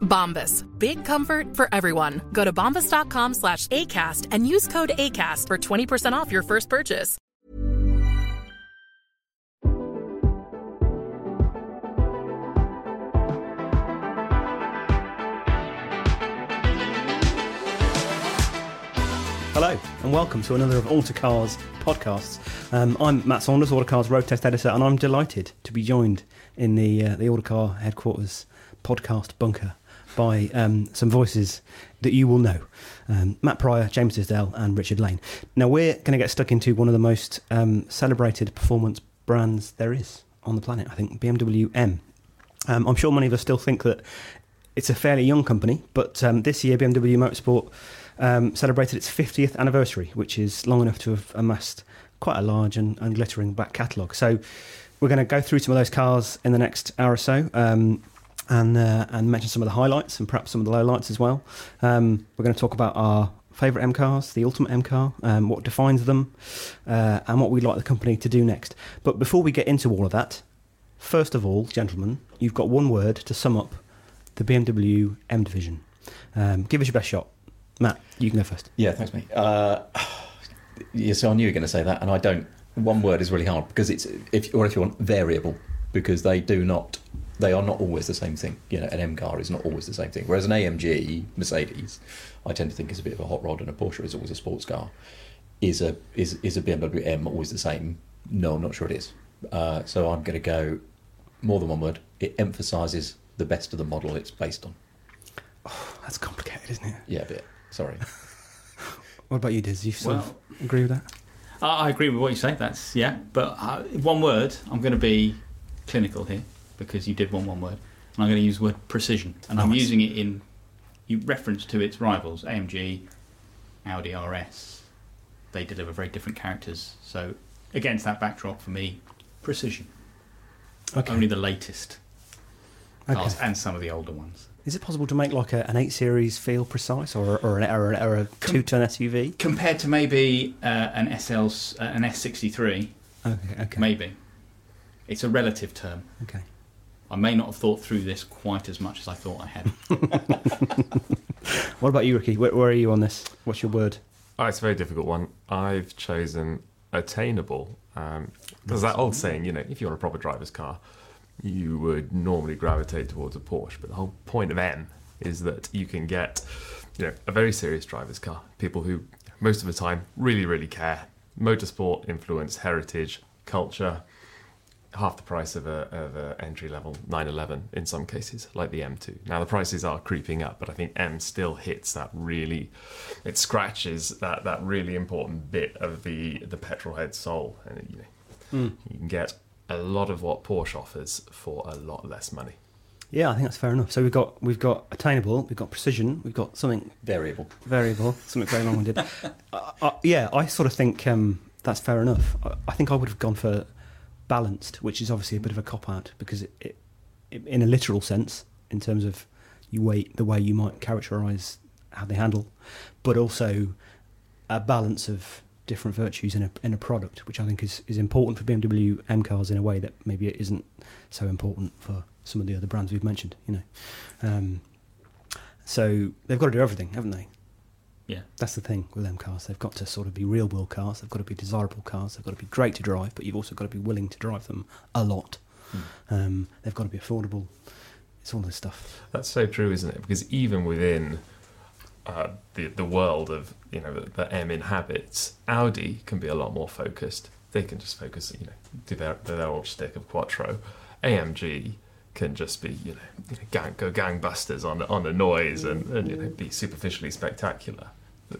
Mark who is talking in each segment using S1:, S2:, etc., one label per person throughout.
S1: Bombas. Big comfort for everyone. Go to bombas.com slash ACAST and use code ACAST for 20% off your first purchase.
S2: Hello, and welcome to another of Autocars podcasts. Um, I'm Matt Saunders, Autocars road test editor, and I'm delighted to be joined in the uh, the Autocar headquarters podcast bunker by um, some voices that you will know um, Matt Prior, James Disdale, and Richard Lane. Now, we're going to get stuck into one of the most um, celebrated performance brands there is on the planet, I think, BMW M. Um, I'm sure many of us still think that it's a fairly young company, but um, this year BMW Motorsport um, celebrated its 50th anniversary, which is long enough to have amassed quite a large and, and glittering back catalogue. So we're going to go through some of those cars in the next hour or so. Um, and uh, and mention some of the highlights and perhaps some of the lowlights as well. Um, we're going to talk about our favourite M cars, the ultimate M car, um, what defines them, uh, and what we'd like the company to do next. But before we get into all of that, first of all, gentlemen, you've got one word to sum up the BMW M division. Um, give us your best shot. Matt, you can go first.
S3: Yeah, thanks, mate. Uh, yeah, so I knew you were going to say that, and I don't. One word is really hard because it's if or if you want variable because they do not they are not always the same thing. You know, an M car is not always the same thing. Whereas an AMG Mercedes, I tend to think is a bit of a hot rod, and a Porsche is always a sports car. Is a is is a BMW M always the same? No, I'm not sure it is. Uh, so I'm going to go more than one word. It emphasises the best of the model it's based on.
S2: Oh, that's complicated, isn't it?
S3: Yeah, a bit. Sorry.
S2: what about you, Diz? You sort
S4: Well-
S2: of agree with that?
S4: I I agree with what you say. That's yeah, but uh, one word. I'm going to be clinical here because you did one one word, and I'm going to use the word precision, and I'm
S2: Nice.
S4: using it in you reference to its rivals, AMG, Audi RS. They deliver very different characters. So against that backdrop, for me, precision.
S2: Okay.
S4: Only the latest cars
S2: Okay.
S4: and some of the older ones.
S2: Is it possible to make like a, an 8 Series feel precise or, or, an, or, a- or a two ton SUV?
S4: Compared to maybe uh, an SL, uh, an S63,
S2: Okay, okay.
S4: maybe. It's a relative term.
S2: Okay.
S4: I may not have thought through this quite as much as I thought I had.
S2: What about you, Ricky? Where, where are you on this? What's your word?
S5: Oh, it's a very difficult one. I've chosen attainable. Um, that old saying, you know, if you're on a proper driver's car, you would normally gravitate towards a Porsche. But the whole point of M is that you can get, you know, a very serious driver's car. People who, most of the time, really, really care. Motorsport, influence, heritage, culture. Half the price of a of a entry level 911 in some cases, like the M2. Now the prices are creeping up, but I think M still hits that really, it scratches that that really important bit of the the petrol head soul, and you know, you can get a lot of what Porsche offers for a lot less money.
S2: Yeah, I think that's fair enough. So we've got we've got attainable, we've got precision, we've got something
S3: Variable.
S2: variable, something very long-winded. uh, uh, yeah, I sort of think um, that's fair enough. I, I think I would have gone for balanced, which is obviously a bit of a cop out because it, it, it, in a literal sense, in terms of you weight the way you might characterise how they handle, but also a balance of different virtues in a in a product, which I think is, is important for BMW M cars in a way that maybe it isn't so important for some of the other brands we've mentioned. You know, um, so they've got to do everything, haven't they?
S4: Yeah.
S2: That's the thing with M cars. They've got to sort of be real world cars. They've got to be desirable cars. They've got to be great to drive, but you've also got to be willing to drive them a lot. Um, they've got to be affordable. It's all this stuff.
S5: That's so true, isn't it? Because even within uh, the the world of you know that, that M inhabits, Audi can be a lot more focused. They can just focus, you know, do their their old stick of Quattro. AMG can just be, you know, you know gang, go gangbusters on on the noise and, and you know, be superficially spectacular.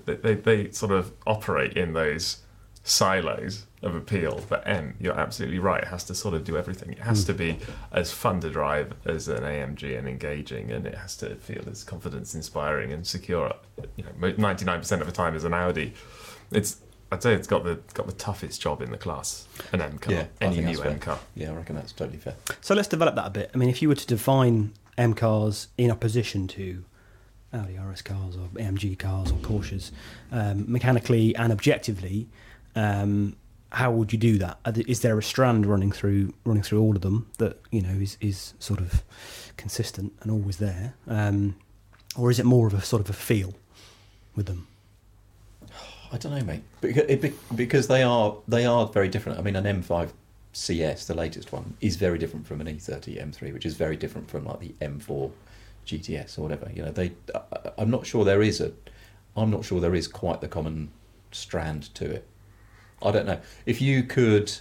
S5: They, they they sort of operate in those silos of appeal. But M, you're absolutely right. It has to sort of do everything. It has hmm. to be as fun to drive as an AMG and engaging, and it has to feel as confidence inspiring and secure. You know, ninety nine percent of the time as an Audi, it's I'd say it's got the got the toughest job in the class. An M car,
S3: Yeah, I
S5: any new. M car.
S3: Yeah, I reckon that's totally fair.
S2: So let's develop that a bit. I mean, if you were to define M cars in opposition to Audi RS cars or AMG cars or Porsches, um, mechanically and objectively, um, how would you do that? Is there a strand running through running through all of them that you know is, is sort of consistent and always there, um, or is it more of a sort of a feel with them?
S3: I don't know, mate, because, because they are they are very different. I mean, an M5 CS, the latest one, is very different from an E30 M3, which is very different from like the M4 GTS or whatever. You know, they. I'm not sure there is a. I'm not sure there is quite the common strand to it. I don't know if you could.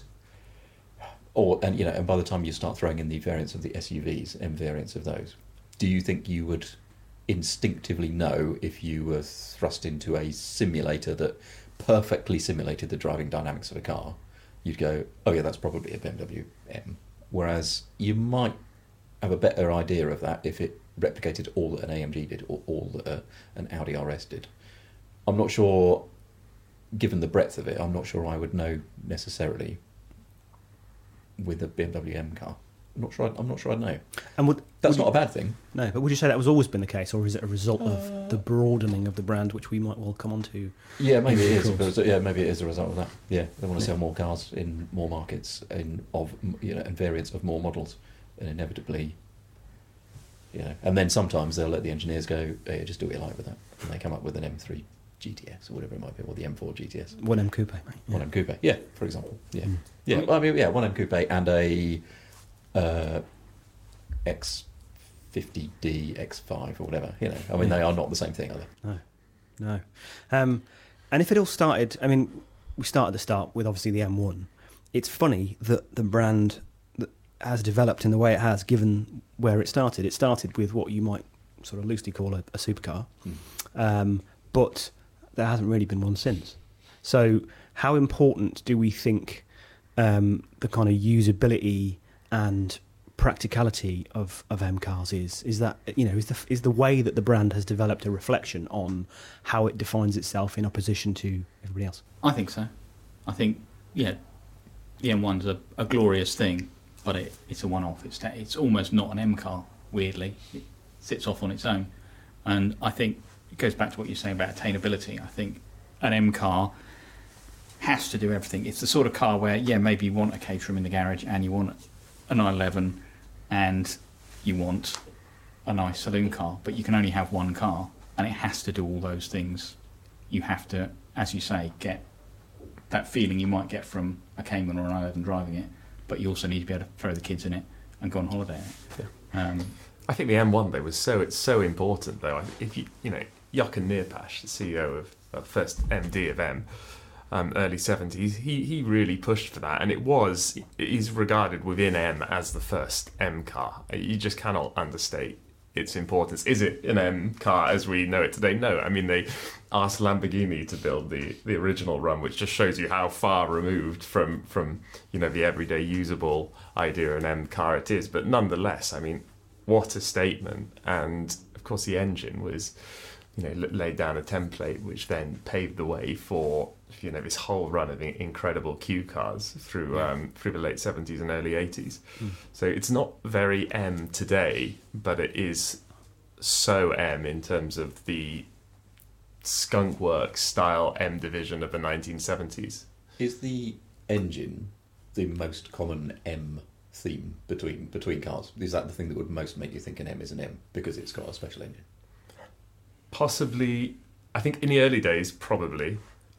S3: Or and you know, and by the time you start throwing in the variants of the SUVs, M variants of those, do you think you would instinctively know if you were thrust into a simulator that perfectly simulated the driving dynamics of a car, you'd go, oh yeah, that's probably a BMW M. Whereas you might have a better idea of that if it replicated all that an AMG did or all that a, an Audi RS did. I'm not sure, given the breadth of it, I'm not sure I would know necessarily with a BMW M car. I'm not sure. I'd, I'm not sure I'd know.
S2: And would
S3: That's
S2: would
S3: not a bad thing.
S2: No, but would you say that was always been the case, or is it a result of uh. the broadening of the brand, which we might well come on to?
S3: Yeah, maybe it
S2: Of
S3: is.
S2: course.
S3: But yeah, maybe it is a result of that. Yeah, they want to
S2: Yeah.
S3: sell more cars in more markets in of you know and variants of more models, and inevitably, you know, and then sometimes they'll let the engineers go, hey, just do what you like with that, and they come up with an M3 GTS or whatever it might be, or the M4 GTS,
S2: One M Coupe, mate.
S3: one M Coupe. Yeah, for example. Yeah,
S2: Mm.
S3: yeah. Well, I mean, yeah, one M Coupe and a uh, X50D X5 or whatever. You know, I mean,
S2: Yeah.
S3: they are not the same thing, are they?
S2: No, no. Um, and if it all started, I mean, we start at the start with obviously the M1. It's funny that the brand has developed in the way it has, given where it started. It started with what you might sort of loosely call a, a supercar,
S3: Mm.
S2: um, but there hasn't really been one since. So, how important do we think um, the kind of usability and practicality of, of M cars is? Is that you know is the is the way that the brand has developed a reflection on how it defines itself in opposition to everybody else?
S4: I think so. I think, yeah, the M1's a, a glorious thing, but it, it's a one-off. It's it's almost not an M car. Weirdly, it sits off on its own, and I think it goes back to what you're saying about attainability. I think an M car has to do everything. It's the sort of car where, yeah, maybe you want a Caterham in the garage and you want a 911 and you want a nice saloon car, but you can only have one car and it has to do all those things. You have to, as you say, get that feeling you might get from a Cayman or an 911 driving it, but you also need to be able to throw the kids in it and go on holiday. it. Um,
S5: I think the M1 though was so it's so important though. If you you know Jochen Neerpasch, the CEO of uh, first MD of M, um, early seventies, he he really pushed for that, and it was he's regarded within M as the first M car. You just cannot understate its importance. Is it an M car as we know it today? No. I mean they asked Lamborghini to build the the original run, which just shows you how far removed from from you know the everyday usable idea an M car it is. But nonetheless, I mean what a statement and of course the engine was you know laid down a template which then paved the way for you know this whole run of in- incredible q cars through um, through the late 70s and early 80s so it's not very m today but it is so m in terms of the skunk works style M division of the 1970s.
S3: Is the engine the most common M theme between between cars? Is that the thing that would most make you think an M is an M because it's got a special engine?
S5: Possibly, I think in the early days, probably,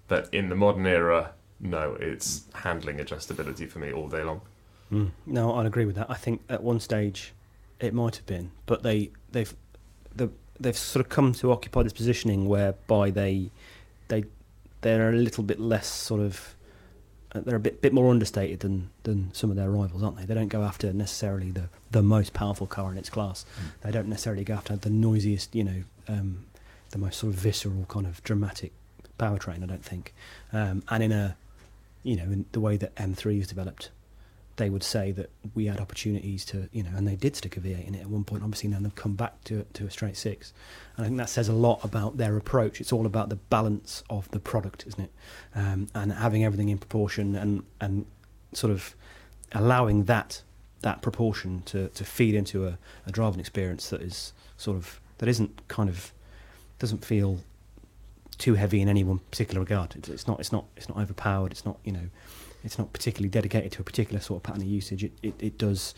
S5: but in the modern era, no, it's handling adjustability for me all day long.
S2: Mm. No, I'd agree with that. I think at one stage it might have been, but they they've the, they've sort of come to occupy this positioning whereby they they they're a little bit less sort of uh, they're a bit bit more understated than than some of their rivals, aren't they? They don't go after necessarily the the most powerful car in its class.
S3: Mm.
S2: They don't necessarily go after the noisiest, you know, um, the most sort of visceral kind of dramatic powertrain. I don't think, um, and in a you know in the way that M3 is developed, they would say that we had opportunities to, you know, and they did stick a V8 in it at one point. Obviously, now they've come back to to a straight six, and I think that says a lot about their approach. It's all about the balance of the product, isn't it? Um, and having everything in proportion and and sort of allowing that that proportion to, to feed into a, a driving experience that is sort of that isn't kind of doesn't feel too heavy in any one particular regard. It's, it's not it's not it's not overpowered. It's not you know it's not particularly dedicated to a particular sort of pattern of usage. It, it, it does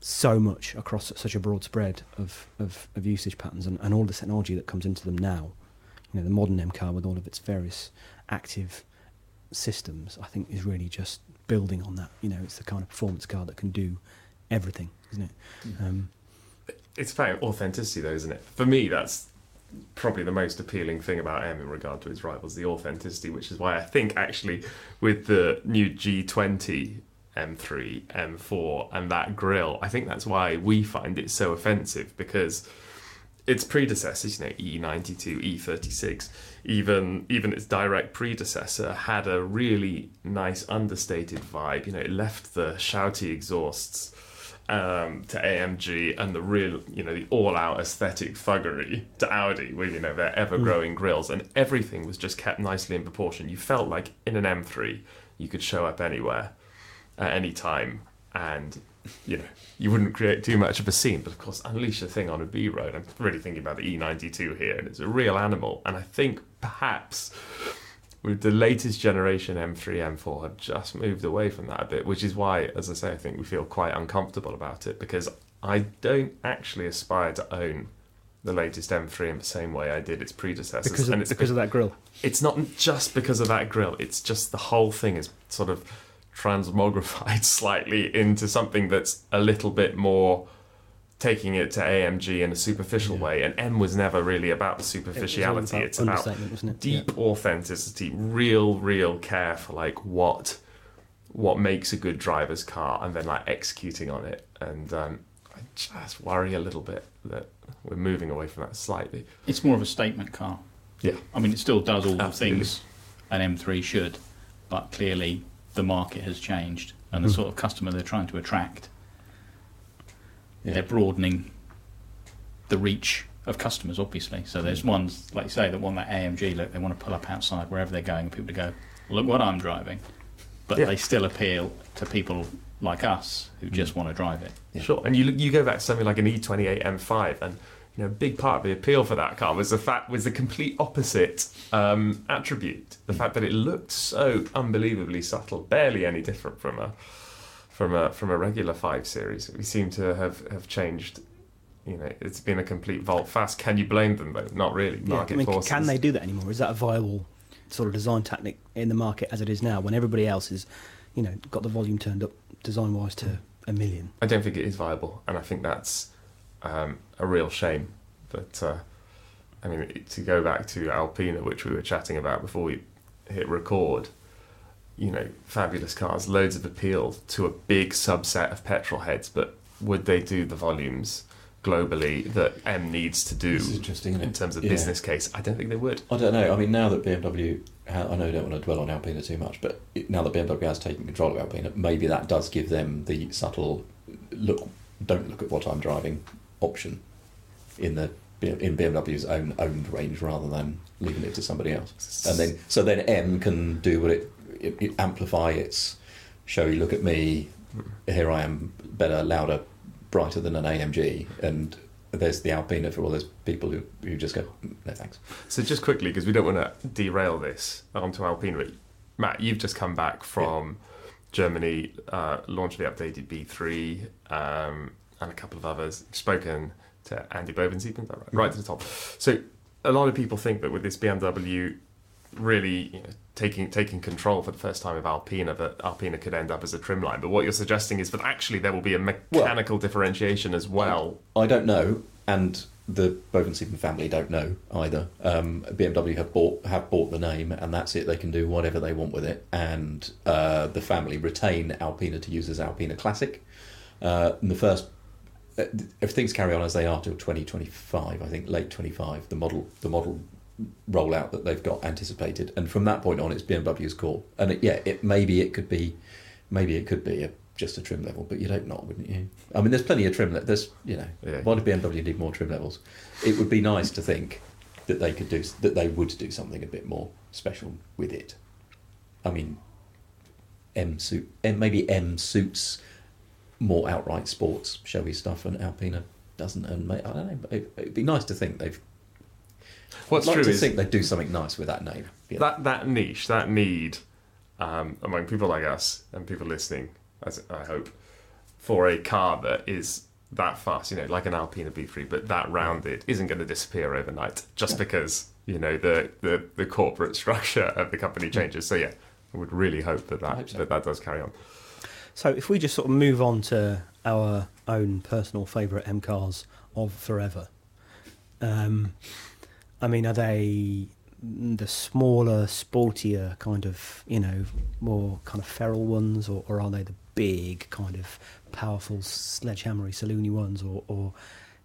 S2: so much across such a broad spread of, of, of usage patterns and, and all the technology that comes into them now. You know, the modern M car with all of its various active systems, I think, is really just building on that. You know, it's the kind of performance car that can do everything, isn't it? Um,
S5: It's about authenticity, though, isn't it? For me, that's probably the most appealing thing about M in regard to its rivals, the authenticity, which is why I think actually with the new G20 M3, M4, and that grill, I think that's why we find it so offensive because its predecessors, you know, E92, E36, even even its direct predecessor had a really nice understated vibe. You know, it left the shouty exhausts um, to AMG and the real, you know, the all-out aesthetic thuggery to Audi with you know their ever-growing grills, and everything was just kept nicely in proportion. You felt like in an M3 you could show up anywhere at any time, and you know you wouldn't create too much of a scene. But of course, unleash a thing on a B road. I'm really thinking about the E92 here, and it's a real animal. And I think perhaps with the latest generation M3, M4 have just moved away from that a bit, which is why, as I say, I think we feel quite uncomfortable about it because I don't actually aspire to own the latest M3 in the same way I did its predecessors.
S2: because of,
S5: and it's
S2: because of that grill.
S5: it's not just because of that grill. It's just the whole thing is sort of transmogrified slightly into something that's a little bit more taking it to AMG in a superficial way. And M was never really about the superficiality.
S2: about
S5: it's about
S2: wasn't it?
S5: deep authenticity, real, real care for like what what makes a good driver's car, and then like executing on it. And um, I just worry a little bit that we're moving away from that slightly.
S4: It's more of a statement car.
S5: Yeah.
S4: I mean, it still does all the things an M3 should, but clearly the market has changed and the
S2: Mm-hmm.
S4: sort of customer they're trying to attract,
S3: Yeah.
S4: they're broadening the reach of customers, obviously. So there's mm. ones, like you say, that want that AMG look, they want to pull up outside wherever they're going and people to go, look what I'm driving. But
S5: Yeah.
S4: they still appeal to people like us who mm. just want to drive it.
S5: Sure, and you you go back to something like an E E28 M5, and you know, a big part of the appeal for that car was the fact was the complete opposite um, attribute. The mm. fact that it looked so unbelievably subtle, barely any different from a from a from a regular five series. We seem to have have changed. You know, it's been a complete vault fast. Can you blame them though? Not really.
S2: Yeah,
S5: Market
S2: I mean,
S5: forces.
S2: can they do that anymore? Is that a viable sort of design tactic in the market as it is now, when everybody else is, you know, got the volume turned up design-wise to a million?
S5: I don't think it is viable, and I think that's um, a real shame. But uh, I mean, to go back to Alpina, which we were chatting about before we hit record, you know, fabulous cars, loads of appeal to a big subset of petrol heads, but would they do the volumes globally that M needs to do
S3: This is interesting,
S5: in terms of
S3: Yeah.
S5: business case? I don't think they would.
S3: I don't know. I mean, now that BMW, I know I don't want to dwell on Alpina too much, but now that BMW has taken control of Alpina, maybe that does give them the subtle look, don't look at what I'm driving option in the in BMW's own owned range rather than leaving it to somebody else. And then so then M can do what it, it, it amplify its show you look at me, here I am better, louder, brighter than an AMG, and there's the Alpina for all those people who, who just go, "Mm, no thanks.
S5: So just quickly, because we don't want to derail this onto Alpina, Matt, you've just come back from Germany, uh, launch of the updated B3, um, and a couple of others. Spoken to Andy Bovensiepen, right? right to the top. So a lot of people think that with this BMW really you know, taking taking control for the first time of Alpina, that Alpina could end up as a trim line. But what you're suggesting is that actually there will be a mechanical differentiation as well.
S3: I don't know, and the Bovensiepen family don't know either. Um, BMW have bought have bought the name, and that's it. They can do whatever they want with it, and uh, the family retain Alpina to use as Alpina Classic. Uh, the first, uh, if things carry on as they are till 2025, I think late 25, the model the model rollout that they've got anticipated, and from that point on, it's BMW's call. And it, yeah, it maybe it could be, maybe it could be a, just a trim level, but you'd hope not, wouldn't you? I mean, there's plenty of trim. Le- there's you know,
S5: Yeah.
S3: why do BMW need more trim levels? It would be nice to think that they could do that. They would do something a bit more special with it. I mean, M suit, M, maybe M suits more outright sports showy stuff, and Alpina doesn't. And I don't know. But it, it'd be nice to think they've.
S5: What's
S3: I'd like
S5: true
S3: to
S5: is
S3: think they'd do something nice with that name. Yeah.
S5: that that niche, that need um, among people like us and people listening, as I hope, for a car that is that fast, you know, like an Alpina B3, but that rounded isn't going to disappear overnight just because you know the, the the corporate structure of the company changes. So yeah, I would really hope that that
S3: hope so.
S5: that, that does carry on.
S2: So if we just sort of move on to our own personal favourite M cars of forever, um, I mean, are they the smaller, sportier kind of, you know, more kind of feral ones, or, or are they the big kind of powerful, sledgehammery, saloony ones, or, or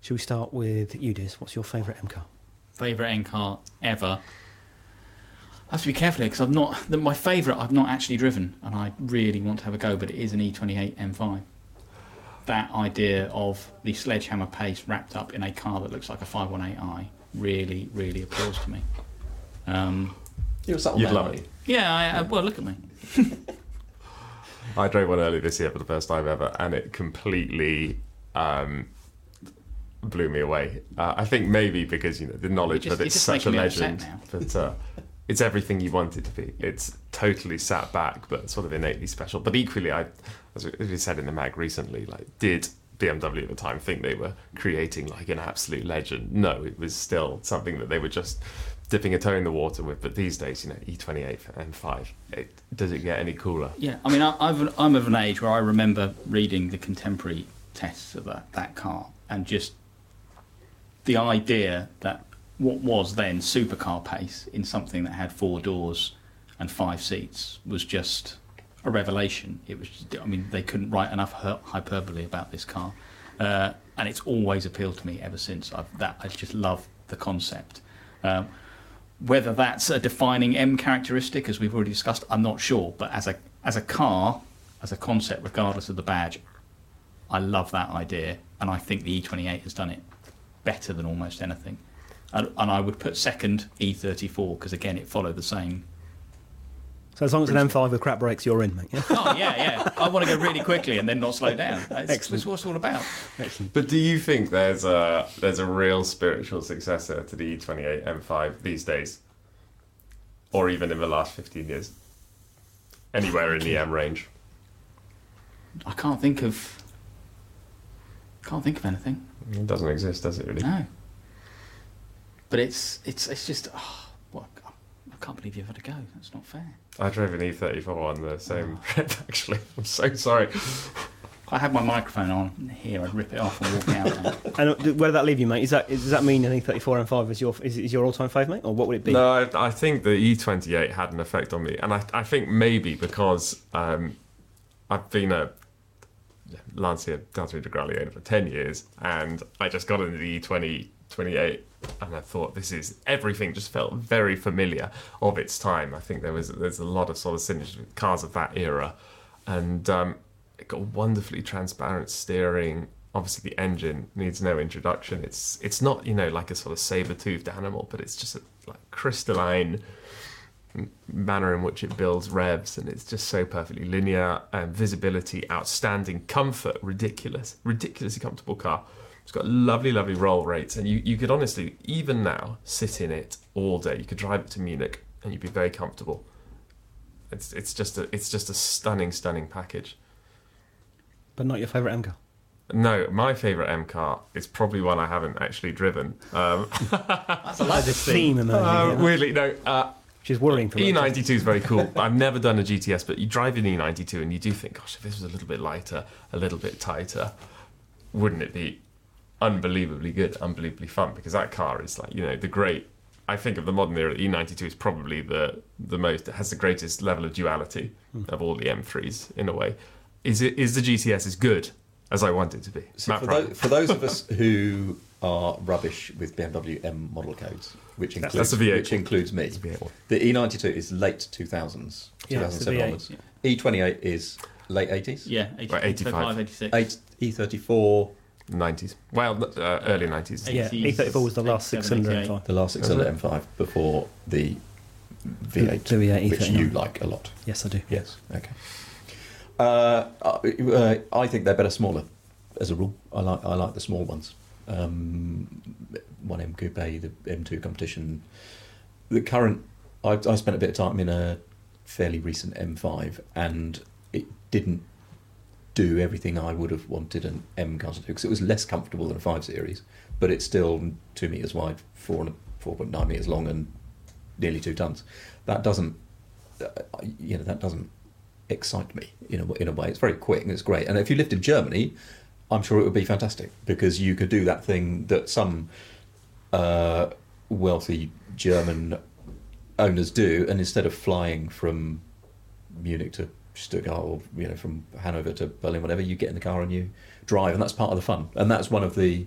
S2: should we start with you, Diz? What's your favourite M car?
S4: favourite M car ever. I have to be careful here because I've not the, my favourite. I've not actually driven, and I really want to have a go. But it is an E E28 M5. That idea of the sledgehammer pace wrapped up in a car that looks like a 518i really, really appeals to me. Um,
S3: You're a subtle
S5: You'd
S3: man,
S5: love it.
S4: yeah, I, I, well, look at me.
S5: I drove one earlier this year for the first time ever, and it completely um, blew me away. Uh, I think maybe because you know the knowledge
S4: You're just-
S5: that it's
S4: you're just
S5: such a
S4: making me upset
S5: legend,
S4: now.
S5: but uh, it's everything you want it to be. It's totally sat back, but sort of innately special. But equally, I, as we said in the mag recently, like did BMW at the time think they were creating like an absolute legend? No, it was still something that they were just dipping a toe in the water with. But these days, you know, E28 M5, it, does it get any cooler?
S4: Yeah, I mean, I, I'm of an age where I remember reading the contemporary tests of that car and just the idea that what was then supercar pace in something that had four doors and five seats was just a revelation. It was, I mean, they couldn't write enough hy- hyperbole about this car, uh, and it's always appealed to me ever since. I've, that I just love the concept. Um, whether that's a defining M characteristic, as we've already discussed, I'm not sure. But as a as a car, as a concept, regardless of the badge, I love that idea, and I think the E28 has done it better than almost anything. And, and I would put second E34 because again, it followed the same.
S2: So as long as an M5 with crap brakes, you're in, mate. Yeah?
S4: Oh yeah, yeah. I want to go really quickly and then not slow down. That's,
S2: Excellent.
S4: that's what it's all about.
S2: Excellent.
S5: But do you think there's a there's a real spiritual successor to the E28 M5 these days, or even in the last 15 years? Anywhere in the M range?
S4: I can't think of. Can't think of anything.
S5: It doesn't exist, does it really?
S4: No. But it's it's it's just oh, what I can't believe you've had to go. That's not fair.
S5: I drove an E34 on the same trip. Actually, I'm so sorry.
S4: If I had my microphone on here, I'd rip it off and walk out.
S2: And uh, where did that leave you, mate? Is that is, does that mean I think 34 M5 is your is, is your all time fave, mate, or what would it be?
S5: No, I, I think the E28 had an effect on me, and I, I think maybe because um, I've been a Lancia Delta Integrale owner for 10 years, and I just got into the E20 28, and I thought this is everything just felt very familiar of its time. I think there was there's a lot of sort of synergy with cars of that era, and um, it got wonderfully transparent steering. Obviously, the engine needs no introduction. It's it's not you know like a sort of saber-toothed animal, but it's just a like crystalline manner in which it builds revs, and it's just so perfectly linear. And visibility, outstanding. Comfort, ridiculous, ridiculously comfortable car. It's got lovely, lovely roll rates, and you, you could honestly, even now, sit in it all day. You could drive it to Munich, and you'd be very comfortable. It's it's just a it's just a stunning, stunning package.
S2: But not your favourite M car.
S5: No, my favourite M car is probably one I haven't actually driven. Um,
S4: That's a lot
S2: a theme emerging.
S5: uh,
S2: here.
S5: weirdly, no. Uh,
S2: is worrying for me.
S5: E92 is very cool. I've never done a GTS, but you drive an E92 and you do think, gosh, if this was a little bit lighter, a little bit tighter, wouldn't it be unbelievably good, unbelievably fun? Because that car is like, you know, the great. I think of the modern era, the E92 is probably the the most. Has the greatest level of duality hmm. of all the M3s in a way. Is it is the GTS as good as I want it to be?
S3: See,
S5: Matt
S3: for, those, for those of us who are rubbish with BMW M model codes, which includes
S5: that's a V8
S3: which includes me,
S5: It's a V8 one.
S3: the E92 is late 2000s,
S2: Yeah, it's the
S3: 2007
S2: V8,
S3: onwards. E28 is late 80s.
S4: Yeah, 80,
S5: Right, 85.
S4: 86.
S3: Eight, E34,
S5: 90s. Well, uh, early 90s.
S2: Yeah, E34 was the last
S4: 87,
S2: six-cylinder M5.
S3: the last
S5: Is it?
S3: cylinder M5 before the V8,
S2: The V8
S3: which
S2: E39.
S3: you like a lot.
S2: Yes, I do.
S3: Yes. Okay. Uh, uh, I think they're better smaller, as a rule. I like I like the small ones. Um, one M coupe, the M2 competition. The current, I, I spent a bit of time in a fairly recent M5, and it didn't do everything I would have wanted an M car to do because it was less comfortable than a five series, but it's still two meters wide, four and four point nine meters long, and nearly two tons. That doesn't, uh, you know, that doesn't excite me in a, in a way. It's very quick and it's great. And if you lived in Germany, I'm sure it would be fantastic because you could do that thing that some uh, wealthy German owners do, and instead of flying from Munich to Stuttgart or you know from Hanover to Berlin, whatever, you get in the car and you drive, and that's part of the fun. And that's one of the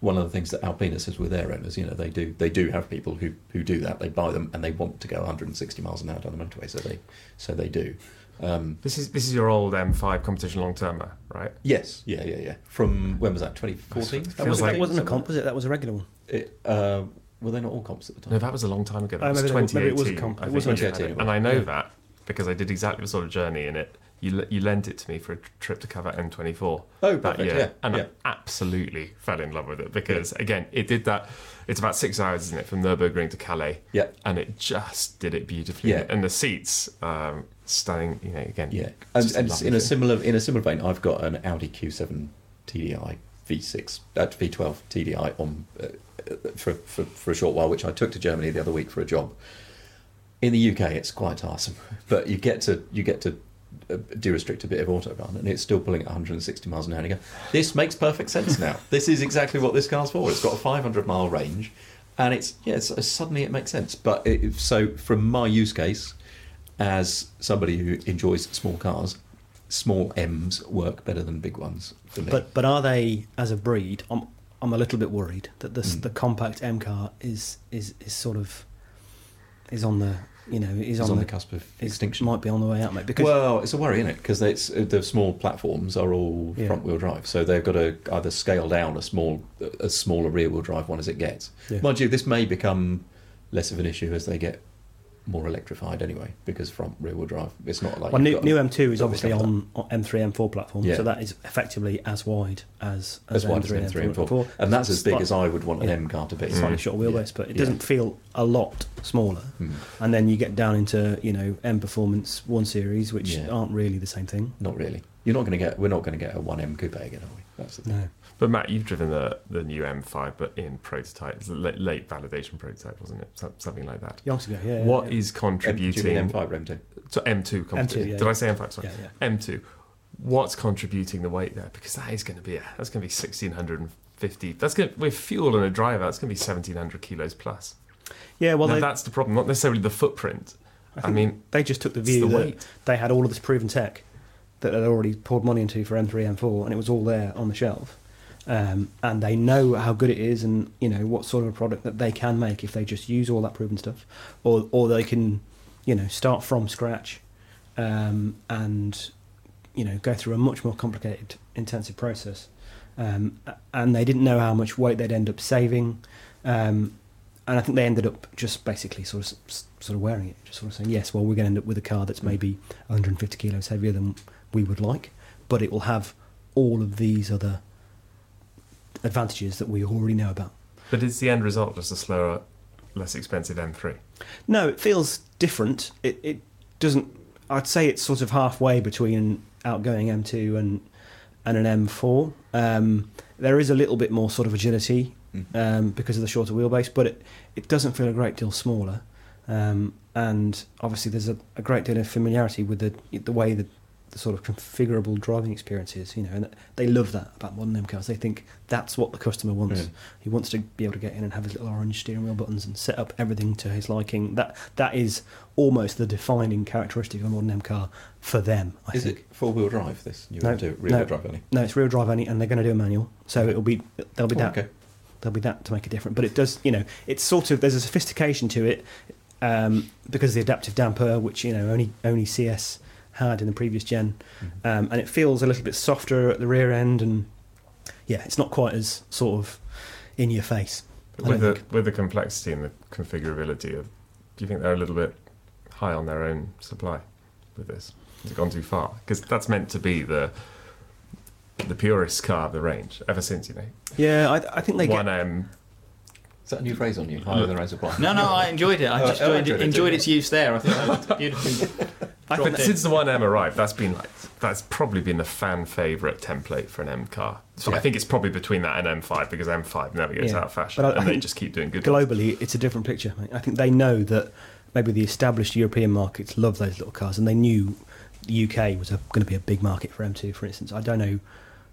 S3: one of the things that Alpina says with their owners. You know, they do they do have people who who do that. They buy them and they want to go 160 miles an hour down the motorway, so they so they do. Um,
S5: This is this is your old M5 competition long termer, right?
S3: yes, yeah, yeah, yeah. From when was that? 2014.
S5: Feels
S2: That, was,
S5: like-
S2: that wasn't a composite, that was a regular one.
S3: It, uh, were they not all comps at the time?
S5: No, that was a long time ago. That
S2: Oh,
S5: was
S2: maybe
S5: 2018.
S2: maybe it was a comp-
S5: I
S2: it was
S3: 2018
S5: it.
S3: it
S5: And I know
S3: yeah.
S5: that because I did exactly the sort of journey in it. You you lent it to me for a trip to cover M24
S3: Oh,
S5: that
S3: perfect,
S5: year,
S3: yeah,
S5: and
S3: yeah.
S5: I absolutely fell in love with it because again, it did that. It's about six hours, isn't it, from Nurburgring to Calais?
S3: Yeah.
S5: and it just did it beautifully.
S3: Yeah.
S5: and the seats, um, stunning. You know, again,
S3: Yeah, and, and in a similar in a similar vein, I've got an Audi Q7 TDI V6 uh, V12 TDI on uh, for, for for a short while, which I took to Germany the other week for a job. In the UK, it's quite awesome, but you get to you get to uh, do restrict a bit of autobahn, and it's still pulling at 160 miles an hour. And you go, this makes perfect sense now. this is exactly what this car's for. It's got a 500 mile range, and it's yeah, it's, suddenly it makes sense. But it, so from my use case, as somebody who enjoys small cars, small M's work better than big ones for me.
S2: But but are they as a breed? I'm I'm a little bit worried that this
S3: Mm.
S2: the compact M car is is is sort of is on the you know is on,
S3: on the cusp of extinction.
S2: Might be on the way out, mate. Because
S3: well, it's a worry, isn't it? Because it's uh, the small platforms are all
S2: Yeah.
S3: front wheel drive, so they've got to either scale down a small, as small a rear wheel drive one as it gets.
S2: Yeah.
S3: Mind you, this may become less of an issue as they get more electrified anyway, because front rear wheel drive, it's not like
S2: well, new, new
S3: a
S2: M2 is obviously on, on M3 M4 platform,
S3: Yeah.
S2: so that is effectively as wide as
S3: as wide
S2: M3
S3: as M3 and
S2: M4,
S3: 4, and that's as big as I would want an
S2: yeah.
S3: M car to be.
S2: slightly short wheelbase, but it doesn't feel a lot smaller.
S3: Hmm.
S2: And then you get down into you know M Performance One Series, which
S3: Yeah.
S2: aren't really the same thing.
S3: Not really. You're not going to get. We're not going to get a one M coupe again, are we? That's the thing.
S2: No.
S5: But Matt, you've driven the the new M5, but in prototype, it's a late, late validation prototype, wasn't it? So- Something like that.
S2: Yonks ago, yeah.
S5: What
S2: yeah,
S5: is
S3: M, do you mean
S5: contributing?
S3: M5 or M2?
S5: So M2.
S2: M2, yeah,
S5: Did
S2: yeah.
S5: I say M5? Sorry.
S2: Yeah, yeah.
S5: M2. What's contributing the weight there? Because that is going to be a, that's going to be 1650. That's going to, with fuel and a driver. That's going to be 1700 kilos plus.
S2: Yeah, well,
S5: now,
S2: they,
S5: that's the problem, not necessarily the footprint. I,
S2: think
S5: mean,
S2: they just took the view
S5: the
S2: that
S5: weight.
S2: they had all of this proven tech that they'd already poured money into for M3, M4, and it was all there on the shelf. Um, and they know how good it is, and you know what sort of a product that they can make if they just use all that proven stuff, or or they can, you know, start from scratch, um, and you know go through a much more complicated, intensive process. Um, and they didn't know how much weight they'd end up saving. Um, and I think they ended up just basically sort of sort of wearing it, just sort of saying, yes, well, we're going to end up with a car that's maybe 150 kilos heavier than we would like, but it will have all of these other advantages that we already know about.
S5: But is the end result just a slower, less expensive M3?
S2: No, it feels different. It, it doesn't. I'd say it's sort of halfway between outgoing M2 and and an M4. Um, there is a little bit more sort of agility um, because of the shorter wheelbase, but it, it doesn't feel a great deal smaller. Um, and obviously, there's a, a great deal of familiarity with the the way that the sort of configurable driving experiences. You know, and they love that about modern M cars. They think that's what the customer wants.
S3: Mm.
S2: He wants to be able to get in and have his little orange steering wheel buttons and set up everything to his liking. That that is almost the defining characteristic of a modern M car for them. I
S3: Is
S2: think.
S3: it four wheel drive? This you
S2: No,
S3: no, do rear
S2: no.
S3: drive only.
S2: No, it's rear drive only, and they're going to do a manual, so it'll be there'll be
S3: Oh,
S2: that
S3: okay.
S2: there'll be that to make a difference, But it does, you know, it's sort of there's a sophistication to it um, because of the adaptive damper, which you know only only CS had in the previous gen,
S3: Mm-hmm.
S2: um, and it feels a little bit softer at the rear end, and yeah, it's not quite as sort of in your face.
S5: With the
S2: think.
S5: with the complexity and the configurability of, do you think they're a little bit high on their own supply with this? Has it gone too far? Because that's meant to be the the purest car of the range ever since you know
S2: Yeah, I, I think they
S5: one
S2: get.
S5: M.
S3: Is that a new phrase on you? Higher than own supply.
S4: No, no, I enjoyed it. I
S3: Oh,
S4: just
S3: I
S4: enjoyed,
S3: enjoyed
S4: it,
S3: it
S4: enjoyed its use there. I think that was beautifully.
S5: But since the one M arrived, that's been like that's probably been the fan favorite template for an M car. So I think it's probably between that and M5 because M5 never gets
S2: Yeah.
S5: out of fashion,
S2: But I- I
S5: and they just keep doing good. ones.
S2: globally, it's a different picture. I think they know that maybe the established European markets love those little cars, and they knew the UK was going to be a big market for M2, for instance. I don't know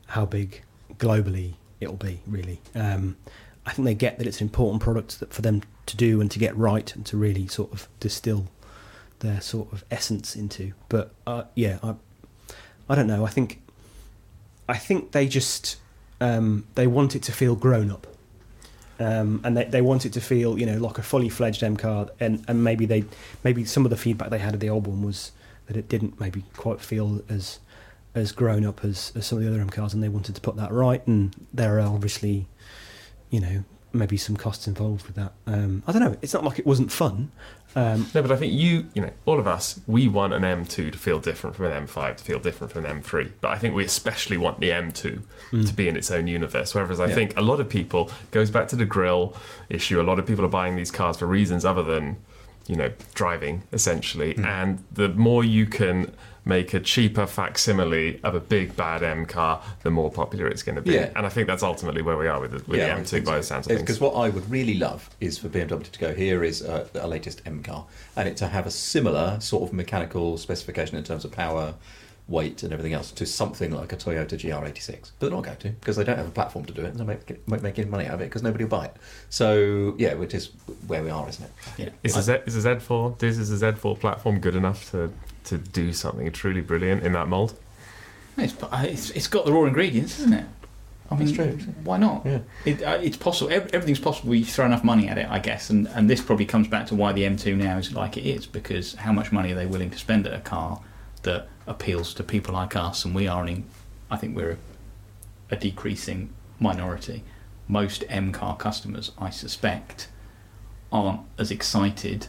S2: how big globally it'll be, really. Um, I think they get that it's an important product for them to do and to get right and to really sort of distill their sort of essence into. But uh, yeah, I, I don't know. I think, I think they just um, they want it to feel grown up um, and they, they want it to feel you know like a fully fledged M card, and, and maybe they maybe some of the feedback they had of the old one was that it didn't maybe quite feel as as grown up as, as some of the other M cars, and they wanted to put that right, and there are obviously you know maybe some costs involved with that. Um, I don't know. It's not like it wasn't fun. Um,
S5: No, but I think you, you know, all of us, we want an M2 to feel different from an M5 to feel different from an M3. But I think we especially want the M2 to be in its own universe. Whereas I
S3: Yeah.
S5: think a lot of people goes back to the grill issue. A lot of people are buying these cars for reasons other than, you know, driving essentially. And the more you can make a cheaper facsimile of a big bad M car, the more popular it's going to be.
S3: Yeah.
S5: And I think that's ultimately where we are with the, with the M2 by the sounds of things.
S3: Because what I would really love is for BMW to go here is uh, our latest M car, and it to have a similar sort of mechanical specification in terms of power, weight, and everything else to something like a Toyota GR86. But they're not going to because they don't have a platform to do it, and they make, won't make any money out of it because nobody will buy it. So yeah, which is where we are, isn't it?
S4: Yeah.
S5: Is the, Z, is the Z4 this is the Z4 platform good enough to to do something truly brilliant in that mold?
S4: It's, it's, it's got the raw ingredients, isn't it? I mean,
S3: It's true.
S4: Why not?
S3: Yeah.
S4: It, uh, it's possible. Everything's possible. You throw enough money at it, I guess. And, and this probably comes back to why the M2 now is like it is because how much money are they willing to spend at a car that appeals to people like us? And we are, in, I think we're a, a decreasing minority. Most M car customers, I suspect, aren't as excited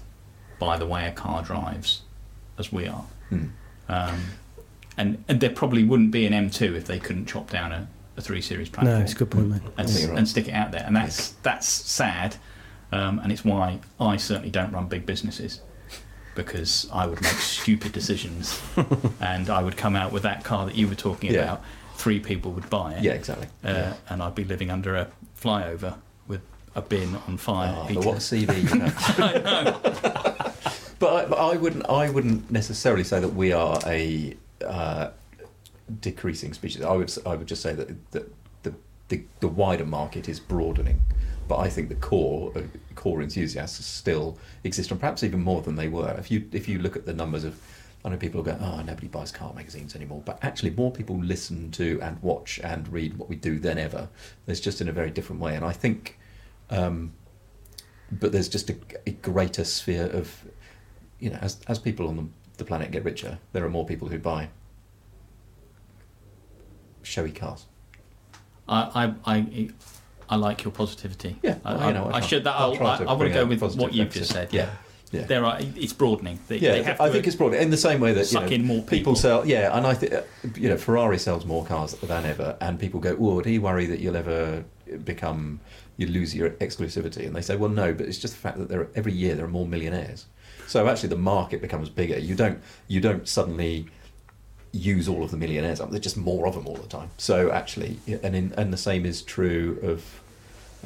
S4: by the way a car drives as we are.
S3: Hmm.
S4: Um, and, and there probably wouldn't be an M2 if they couldn't chop down a, a 3 Series platform
S2: no, it's a good point, mate.
S4: and,
S3: I think you're right.
S4: and stick it out there. And that's that's sad, um, and it's why I certainly don't run big businesses because I would make stupid decisions, and I would come out with that car that you were talking
S3: Yeah.
S4: about. Three people would buy it,
S3: Yeah, exactly.
S4: uh,
S3: Yeah.
S4: and I'd be living under a flyover with a bin on fire.
S3: Oh, what CV you have. but, I, but I wouldn't. I wouldn't necessarily say that we are a uh, decreasing species. I would. I would just say that, that the, the the wider market is broadening. But I think the core uh, core enthusiasts still exist, and perhaps even more than they were. If you if you look at the numbers of, I know people go, oh, nobody buys car magazines anymore. But actually, more people listen to and watch and read what we do than ever. It's just in a very different way, and I think. Um, but there's just a, a greater sphere of, you know, as as people on the, the planet get richer, there are more people who buy showy cars.
S4: I, I, I, I like your positivity.
S3: Yeah,
S4: I,
S3: well, you know,
S4: I,
S3: I
S4: should. That,
S3: I'll
S4: I'll, I, I want to go with what you've just said.
S3: Yeah, yeah.
S4: There are. It's broadening. They,
S3: Yeah,
S4: they have
S3: I think it's broadening in the same way that you
S4: suck
S3: know,
S4: in more people.
S3: sell. Yeah, and I think you know Ferrari sells more cars than ever, and people go, "Oh, do you worry that you'll ever become you lose your exclusivity. And they say, well, no, but it's just the fact that there are, every year there are more millionaires. So actually, the market becomes bigger. You don't you don't suddenly use all of the millionaires up. There's just more of them all the time. So actually, and in, and the same is true of.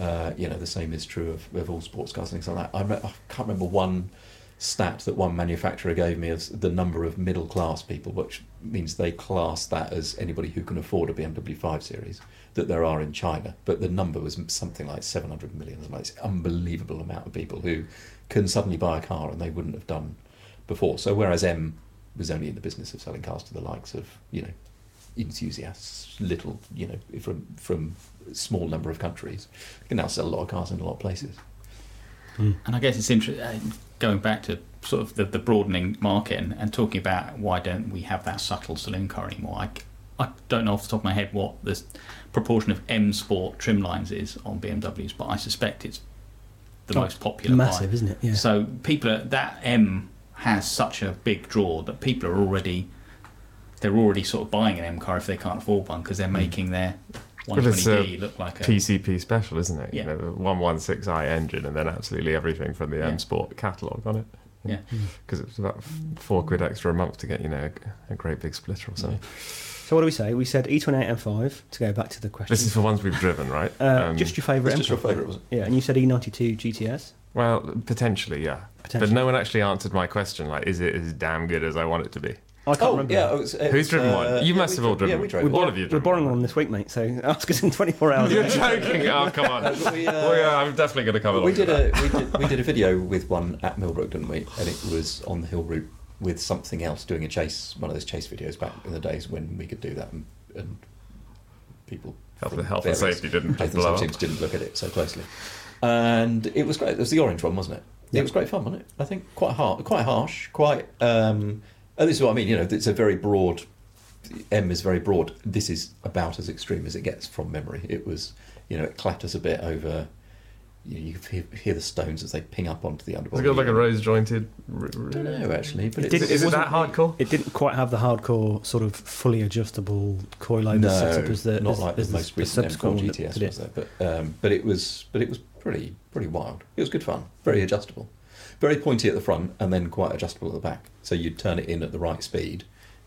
S3: Uh, you know, the same is true of, of all sports cars and things like that. I, I can't remember one stat that one manufacturer gave me of the number of middle class people, which means they class that as anybody who can afford a BMW 5 Series, that there are in China. But the number was something like 700 million. It's an unbelievable amount of people who can suddenly buy a car and they wouldn't have done before. So whereas M was only in the business of selling cars to the likes of, you know, enthusiasts, little, you know, from from small number of countries, can now sell a lot of cars in a lot of places.
S4: And I guess it's interesting uh, going back to sort of the, the broadening market and, and talking about why don't we have that subtle saloon car anymore. I, I don't know off the top of my head what the proportion of M Sport trim lines is on BMWs, but I suspect it's the
S2: Oh,
S4: most popular.
S2: massive,
S4: buy.
S2: isn't it? Yeah.
S4: So people are, that M has such a big draw that people are already they're already sort of buying an M car if they can't afford one because they're hmm. making their
S5: But it's a
S4: 120D look like a
S5: PCP special, isn't it?
S4: Yeah.
S5: You know, the 116i engine and then absolutely everything from the
S4: Yeah.
S5: M Sport catalogue on it.
S4: Yeah.
S5: Because it's about four quid extra a month to get, you know, a, a great big splitter or something.
S2: So what do we say? We said E E28 M5 to go back to the question.
S5: This is for ones we've driven, right?
S2: uh,
S5: Um,
S2: just your favourite.
S3: It's just your
S2: M5.
S3: favourite, was it?
S2: Yeah, and you said E92 GTS.
S5: Well, potentially, yeah.
S2: Potentially.
S5: But no one actually answered my question. Like, is it as damn good as I want it to be?
S2: I can't
S3: Oh,
S2: remember.
S3: yeah. It was, it
S5: Who's
S3: was,
S5: driven
S3: uh,
S5: one? You
S3: yeah,
S5: must have all
S3: drove-
S5: driven
S3: Yeah, we
S5: one.
S3: drove
S2: We're,
S3: one.
S5: All of you
S2: we're
S5: driven
S2: borrowing
S5: one.
S2: one this week, mate. So ask us in 24 hours.
S5: You're joking. Oh, come on.
S3: We, uh,
S5: well, yeah, I'm definitely going to come along.
S3: we did a we did, we did a video with one at Millbrook, didn't we? And it was on the hill route with something else, doing a chase, one of those chase videos back in the days when we could do that, and, and people
S5: Health,
S3: from
S5: health and safety didn't
S3: health
S5: just
S3: and
S5: blow
S3: safety
S5: up.
S3: teams didn't look at it so closely. And it was great. It was the orange one, wasn't it?
S2: Yeah.
S3: It was great fun, wasn't it? I think quite hard, quite harsh, quite. Um, and this is what I mean. You know, it's a very broad. M is very broad. This is about as extreme as it gets from memory. It was, you know, it clatters a bit over. You, know, you hear, hear the stones as they ping up onto the
S5: Has
S3: underbody.
S5: it got like a rose jointed. r-
S3: I don't know actually, but
S2: It
S3: it's,
S5: Is it
S2: wasn't-
S5: that hardcore?
S2: It didn't quite have the hardcore sort of fully adjustable coilover
S3: no,
S2: setup as the
S3: not
S2: as,
S3: like
S2: as
S3: the most recent M4
S2: subsequent that
S3: GTS was there, but um, but it was but it was pretty pretty wild. It was good fun, very adjustable, very pointy at the front, and then quite adjustable at the back. So you'd turn it in at the right speed,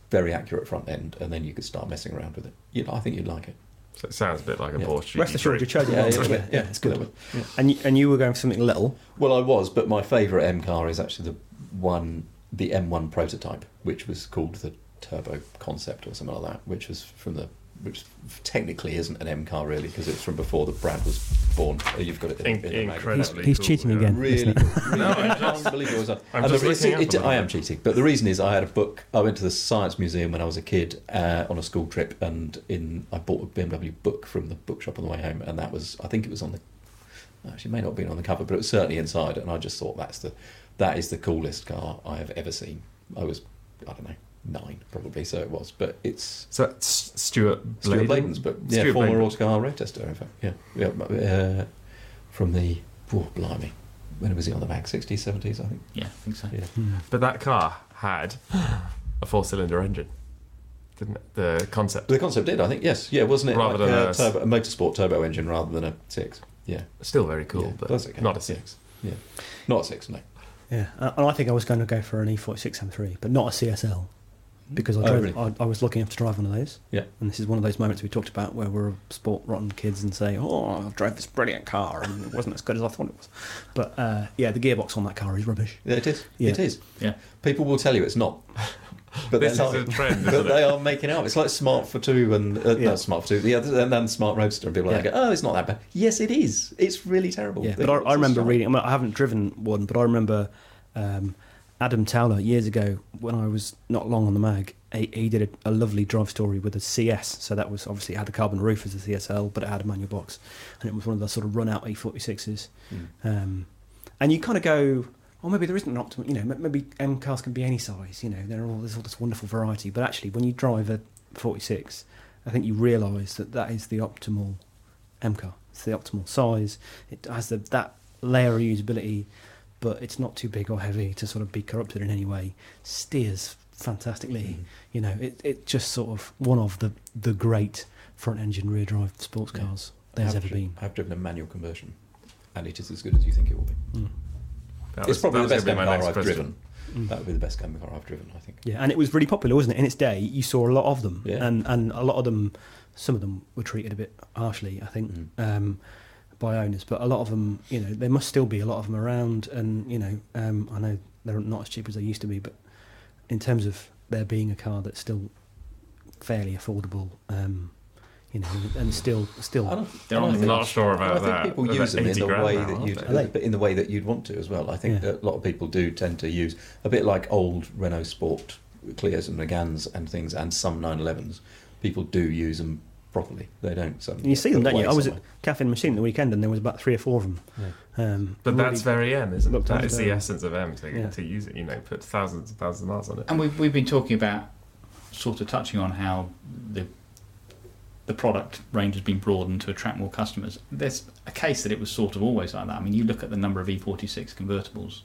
S3: very accurate front end, and then you could start messing around with it. You know, I think you'd like it.
S5: So it sounds a bit like a
S3: Yeah.
S5: Porsche.
S2: Rest assured, you
S5: GT3.
S2: chose it
S3: Yeah, yeah,
S2: Yeah,
S3: yeah,
S2: it's good.
S3: yeah. Yeah.
S2: And you, and you were going for something little.
S3: Well, I was, but my favourite M car is actually the one, the M1 prototype, which was called the Turbo Concept or something like that, which was from the, which technically isn't an M car really because it's from before the brand was born. Uh, You've got it in,
S5: In-
S3: in the
S5: incredibly
S2: He's
S5: cool,
S2: cheating
S5: yeah.
S2: again.
S3: Really,
S2: listener.
S3: really I can't believe it was.
S5: I'm
S3: and
S5: just
S3: the- it- it- I am cheating, but the reason is I had a book. I went to the science museum when I was a kid uh, on a school trip, and in I bought a BMW book from the bookshop on the way home, and that was I think it was on the actually it may not have been on the cover, but it was certainly inside, and I just thought that's the that is the coolest car I have ever seen. I was I don't know nine probably, so it was, but it's
S5: So it's Stuart
S3: Stuart
S5: Bladon?
S3: Bladon's book. Yeah,
S5: Stuart
S3: former
S5: Bladon.
S3: autocar road tester, in fact. Yeah, yeah uh, from the oh blimey, when was he on the back? Sixties, seventies, I think.
S4: yeah, I think so.
S3: Yeah.
S5: But that car had a four cylinder engine, didn't it? The concept.
S3: The concept did, I think. Yes, yeah, wasn't it?
S5: Rather
S3: like
S5: than
S3: a,
S5: a-
S3: turbo, a motorsport turbo engine rather than a six. Yeah,
S5: Still very cool,
S3: Yeah,
S5: but
S3: okay.
S5: not a six.
S3: yeah, not a six. No.
S2: Yeah, uh, and I think I was going to go for an E46 M3, but not a CSL because I,
S3: Oh, really?
S2: I, I was lucky enough to drive one of those.
S3: Yeah.
S2: And this is one of those moments we talked about where we're sport rotten kids and say, "Oh, I drove this brilliant car and it wasn't as good as I thought it was." But uh, yeah, the gearbox on that car is rubbish.
S3: Yeah, it is.
S2: Yeah.
S3: It is.
S4: Yeah.
S3: People will tell you it's not. But
S5: This
S3: they're
S5: is a trend,
S3: but
S5: isn't
S3: they
S5: it?
S3: are making out. It's like Smart for Two and uh,
S2: Yeah.
S3: not Smart for Two, the other, and then Smart Roadster, and people are
S2: Yeah.
S3: like, "Oh, it's not that bad." Yes, it is. It's really terrible.
S2: Yeah, but I,
S3: it's
S2: I
S3: a
S2: remember reading. I, mean, I haven't driven one, but I remember um, Adam Towler years ago when I was not long on the mag. He, he did a, a lovely drive story with a CS. So that was obviously it had the carbon roof as a CSL, but it had a manual box, and it was one of the sort of run out E46s.
S3: Mm.
S2: Um, and you kind of go, well, maybe there isn't an optimum. You know, maybe M cars can be any size. You know, there are all there's all this wonderful variety. But actually, when you drive a 46, I think you realise that that is the optimal M car. It's the optimal size. It has the, that layer of usability, but it's not too big or heavy to sort of be corrupted in any way. Steers fantastically.
S3: Mm.
S2: You know, it it just sort of one of the the great front engine rear drive sports
S3: Yeah.
S2: cars. there's ever
S3: dri-
S2: been.
S3: I've driven a manual conversion, and it is as good as you think it will be.
S2: Mm.
S5: That
S3: it's
S5: was-
S3: probably
S5: that
S3: the best
S5: gonna be
S3: car I've
S5: question.
S3: driven.
S2: Mm.
S3: That would be the best game car I've driven, I think.
S2: Yeah, and it was really popular, wasn't it? In its day, you saw a lot of them,
S3: Yeah.
S2: and and a lot of them, some of them were treated a bit harshly, I think,
S3: Mm.
S2: um, by owners. But a lot of them, you know, there must still be a lot of them around, and you know, um, I know they're not as cheap as they used to be, but in terms of there being a car that's still fairly affordable, um, you know, and still still
S3: I don't-
S4: They're
S3: I
S4: on
S3: don't think-
S5: sure about
S3: I think
S5: that.
S3: people use them in the way
S5: now,
S3: that you'd
S5: they?
S2: Are they?
S3: but in the way that you'd want to as well. I think
S2: Yeah.
S3: that a lot of people do tend to use a bit like old Renault Sport Clios and Méganes and things, and some 911s. People do use them properly. They don't. Some
S2: you see them, don't you? I was at
S3: somewhere.
S2: Cafe Machine the weekend, and there was about three or four of them. Um,
S5: But
S2: really-
S5: that's very M, isn't it?
S2: looked
S5: That is
S2: after.
S5: the essence of M to,
S2: Yeah.
S5: to use it. You know, put thousands and thousands of miles on it.
S4: And we've, we've been talking about sort of touching on how the the product range has been broadened to attract more customers. There's a case that it was sort of always like that. I mean, you look at the number of E46 convertibles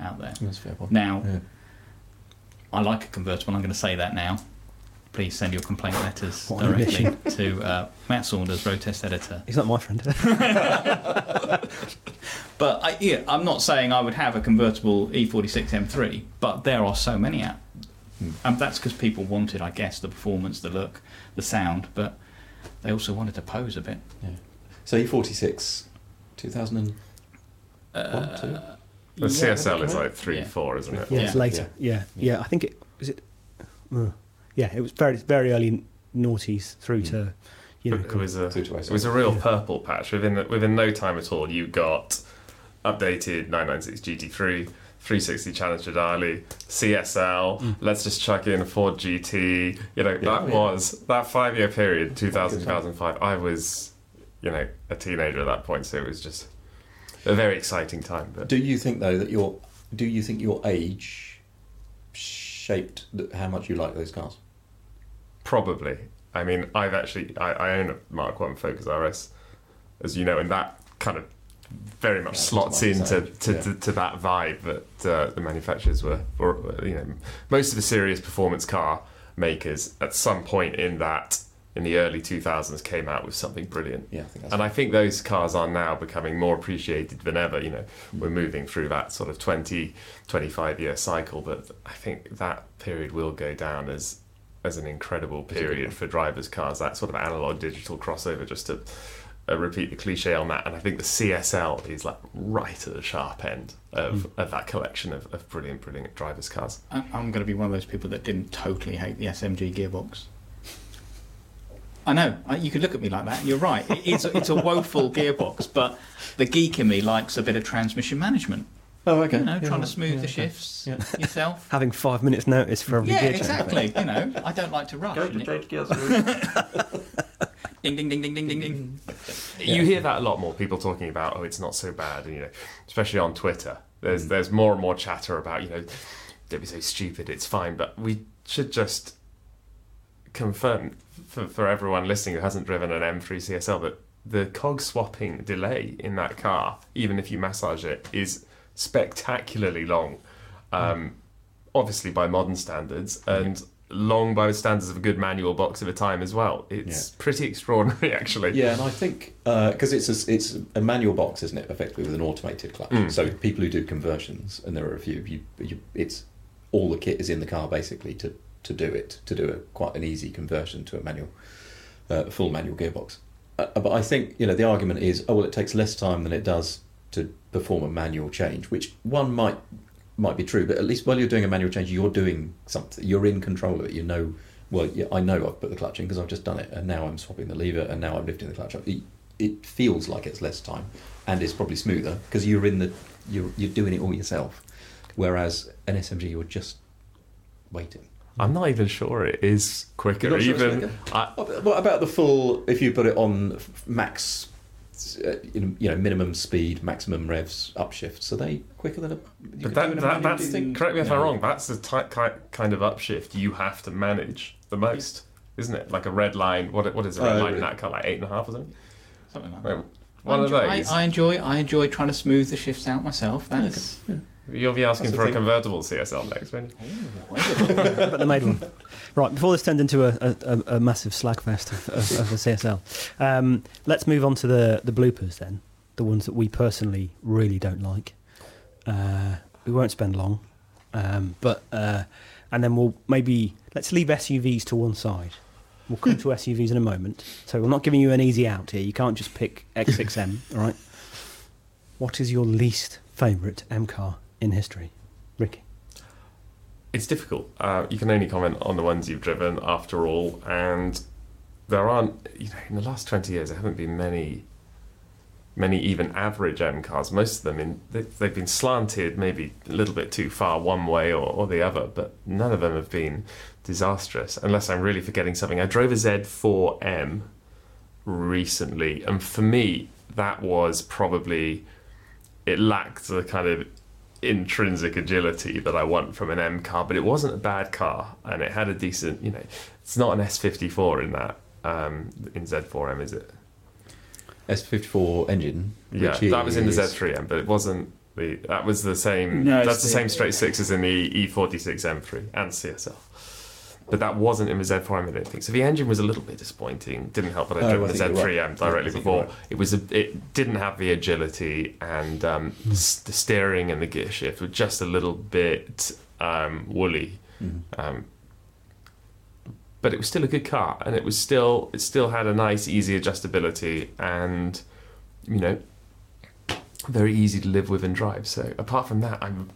S4: out there.
S3: That's a fair point.
S4: Now,
S3: Yeah.
S4: I like a convertible. I'm going to say that now. Please send your complaint letters
S2: What an
S4: directly to uh, Matt Saunders, road test editor.
S2: He's not my friend.
S4: But I, yeah, I'm not saying I would have a convertible E E46 M3, but there are so many out.
S3: Hmm.
S4: And that's because people wanted, I guess, the performance, the look, the sound, but they also wanted to pose a bit.
S3: Yeah. So E46, 2001,
S4: Uh,
S3: two?
S5: The CSL is
S4: yeah.
S5: like three,
S4: Yeah.
S5: four, isn't it?
S2: Yeah, it's
S4: Yeah.
S2: later. Yeah. yeah, I think it was it. Uh, yeah, it was very very early noughties through to you know.
S5: It was a it was a real
S2: Yeah.
S5: purple patch. Within within no time at all, you got updated 996 GT3, 360 Challenge Stradale, CSL.
S2: Mm.
S5: Let's just chuck in a Ford GT. You know
S3: Yeah,
S5: that
S3: yeah.
S5: was that five year period, 2000 2005. I was, you know, a teenager at that point, so it was just a very exciting time. But
S3: Do you think though that your do you think your age shaped how much you like those cars?
S5: Probably. I mean, I've actually I, I own a Mark One Focus RS, as you know, and that kind of very much
S3: Yeah,
S5: slots into to,
S3: that,
S5: to, to that vibe that uh, the manufacturers were, were, you know, most of the serious performance car makers at some point in that in the early 2000s came out with something brilliant.
S3: Yeah, I think
S5: And I think those cars are now becoming more appreciated than ever. You know,
S3: Mm.
S5: we're moving through that sort of 20, 25 year cycle, but I think that period will go down as as an incredible period for drivers' cars. That sort of analog digital crossover, just to uh, repeat the cliche on that. And I think the CSL is like right at the sharp end of,
S3: Mm.
S5: of that collection of, of brilliant, brilliant drivers' cars.
S4: I- I'm going to be one of those people that didn't totally hate the SMG gearbox. I know you could look at me like that. and You're right. It's, a, it's a woeful gearbox, but the geek in me likes a bit of transmission management.
S3: Oh, okay.
S4: You know,
S3: Yeah,
S4: trying to smooth
S3: yeah,
S4: the
S3: okay.
S4: shifts
S3: Yeah.
S4: yourself.
S2: having five minutes notice for every
S4: Yeah,
S2: gear change.
S4: exactly. You know, I don't like to rush. and it- Ding, ding, ding, ding, ding, ding, ding.
S5: You hear that a lot more. People talking about, oh, it's not so bad, and you know, especially on Twitter. There's mm. there's more and more chatter about, you know, don't be so stupid. It's fine, but we should just confirm for, for everyone listening who hasn't driven an M3 CSL that the cog swapping delay in that car, even if you massage it, is spectacularly long. Um, obviously by modern standards and long by the standards of a good manual box at a time as well. It's
S3: Yeah.
S5: pretty extraordinary, actually.
S3: Yeah, and I think because it's a, it's a manual box, isn't it? Effectively with an automated clutch.
S5: Mm.
S3: So people who do conversions, and there are a few, you, you, it's all the kit is in the car basically to, to do it to do a quite an easy conversion to a manual, uh, full manual gearbox. Uh, but I think you know the argument is, oh well, it takes less time than it does to perform a manual change, which one might might be true, but at least while you're doing a manual change, you're doing something. You're in control of it. You know, well, yeah, I know I've put the clutch in because I've just done it, and now I'm swapping the lever, and now I'm lifting the clutch up. It, it feels like it's less time, and it's probably smoother because you're in the you're you're doing it all yourself. Whereas an SMG, you're just waiting.
S5: I'm not even sure it is quicker.
S3: Sure
S5: even
S3: quicker?
S5: I,
S3: What about the full? If you put it on max, Uh, you know, minimum speed, maximum revs, upshifts, So they quicker than a?
S5: but
S3: could
S5: that,
S3: a
S5: that's
S3: do
S5: correct me if I'm wrong. That's the type, kind of upshift you have to manage the most, isn't it? Like a red line. What what is a red
S3: Oh,
S5: line in that car? Like eight and a half or something.
S4: Something like that.
S5: Like, one
S4: I
S5: of those.
S4: I, I enjoy. I enjoy trying to smooth the shifts out myself. That's
S3: Yeah.
S5: You'll be asking
S6: That's
S5: for a convertible CSL next, won't you?
S2: but they made one. Right, before this turned into a, a, a, a massive slagfest of, of, of the CSL, um, let's move on to the, the bloopers then, the ones that we personally really don't like. Uh, we won't spend long, um, but uh, and then we'll maybe let's leave SUVs to one side. We'll come to SUVs in a moment. So we're not giving you an easy out here. You can't just pick X6M, all right? What is your least favourite M car in history, Ricky?
S5: It's difficult. Uh, you can only comment on the ones you've driven, after all, and there aren't. You know, in the last twenty years, there haven't been many, many even average M cars. Most of them, in they, they've been slanted, maybe a little bit too far one way or, or the other, but none of them have been disastrous. Unless I'm really forgetting something. I drove a Z4M recently, and for me, that was probably it lacked the kind of intrinsic agility that I want from an M car, but it wasn't a bad car, and it had a decent, you know, it's not an S54 in that um, in Z4M, is it?
S3: S54 engine.
S5: Yeah, that was in the Z3M, but it wasn't the. That was the same.
S4: No,
S5: that's the
S4: the-
S5: same straight six as in the E46 M3 and CSL. But that wasn't in the Z4M, I don't think. So the engine was a little bit disappointing. Didn't help that I'd
S3: Oh,
S5: driven the
S3: think you're right.
S5: Z3M
S3: Yeah,
S5: directly before.
S3: right.
S5: It was a, it didn't have the agility and um,
S3: Hmm.
S5: s- the steering and the gear shift were just a little bit um, woolly. Um, but it was still a good car, and it was still it still had a nice, easy adjustability, and you know, very easy to live with and drive. So apart from that, I'm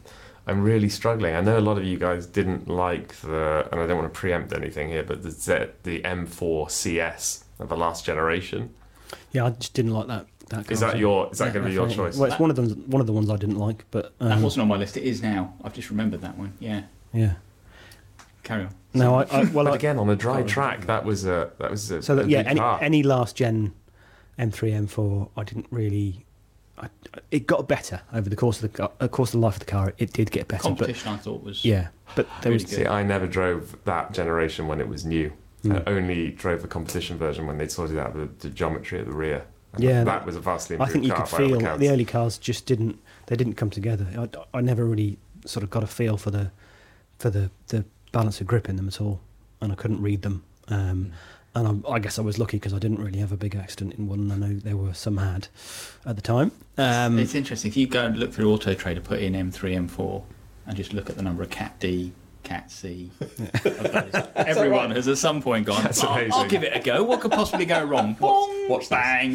S5: I'm really struggling. I know a lot of you guys didn't like the, and I don't want to preempt anything here, but the Z, the M4 CS of the last generation.
S2: Yeah, I just didn't like that. that
S5: Is that your? Is that
S2: Yeah,
S5: going to be your choice?
S2: Well, it's one of them. One of the ones I didn't like, but um,
S4: that wasn't on my list. It is now. I've just remembered that one. Yeah.
S2: Yeah.
S4: Carry on.
S2: No, I, I well,
S5: but
S2: I,
S5: again, on a dry track, that was a that was a,
S2: so
S5: a
S2: that yeah, any
S5: car.
S2: any last gen M3, M4, I didn't really. I, it got better over the course of the uh, course of the life of the car. It did get better, but
S4: Competition, I thought was.
S2: yeah, but there
S4: Really
S2: was
S4: good.
S5: See, I never drove that generation when it was new.
S2: Mm.
S5: I only drove the competition version when they'd sorted out the, the geometry at the rear. And
S2: Yeah,
S5: that,
S2: that-
S5: was a vastly
S2: I think you
S5: car
S2: could feel
S5: accounts.
S2: the early cars just didn't they didn't come together. I, I never really sort of got a feel for the for the the balance of grip in them at all, and I couldn't read them. Um, and I, I guess I was lucky because I didn't really have a big accident in one. I know there were some had at the time. Um,
S4: it's interesting. If you go and look through Auto Trader, put in M3, M4, and just look at the number of Cat D, Cat C. of those, Everyone has at some point gone, "Oh, I'll give it a go. What could possibly go wrong?
S3: Watch- watch this.
S4: bang.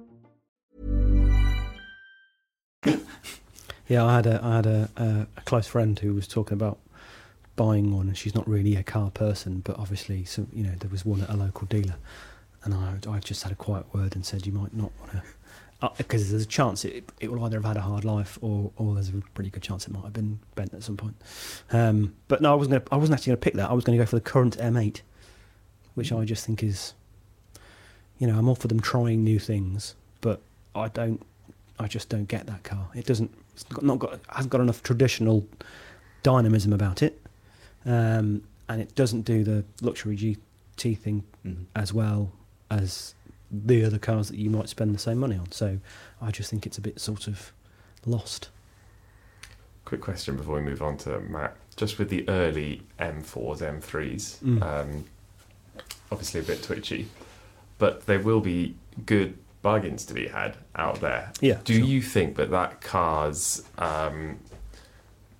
S2: Yeah, I had a I had a, a, close friend who was talking about buying one, and she's not really a car person, but obviously, so you know, there was one at a local dealer, and I I just had a quiet word and said you might not want to. Because there's a chance it, it will either have had a hard life or, or there's a pretty good chance it might have been bent at some point. Um, but no, I wasn't. Gonna, I wasn't actually going to pick that. I was going to go for the current M8, which I just think is, you know, I'm all for them trying new things, but I don't. I just don't get that car. It doesn't. It's got, not got. Hasn't got enough traditional dynamism about it, um, and it doesn't do the luxury GT thing
S3: Mhm.
S2: as well as the other cars that you might spend the same money on. So I just think it's a bit sort of lost.
S5: Quick question before we move on to Matt. Just with the early M4s, M3s,
S2: Mm.
S5: um, obviously a bit twitchy, but they will be good bargains to be had out there.
S2: Yeah,
S5: Do
S2: sure.
S5: you think that that car's um,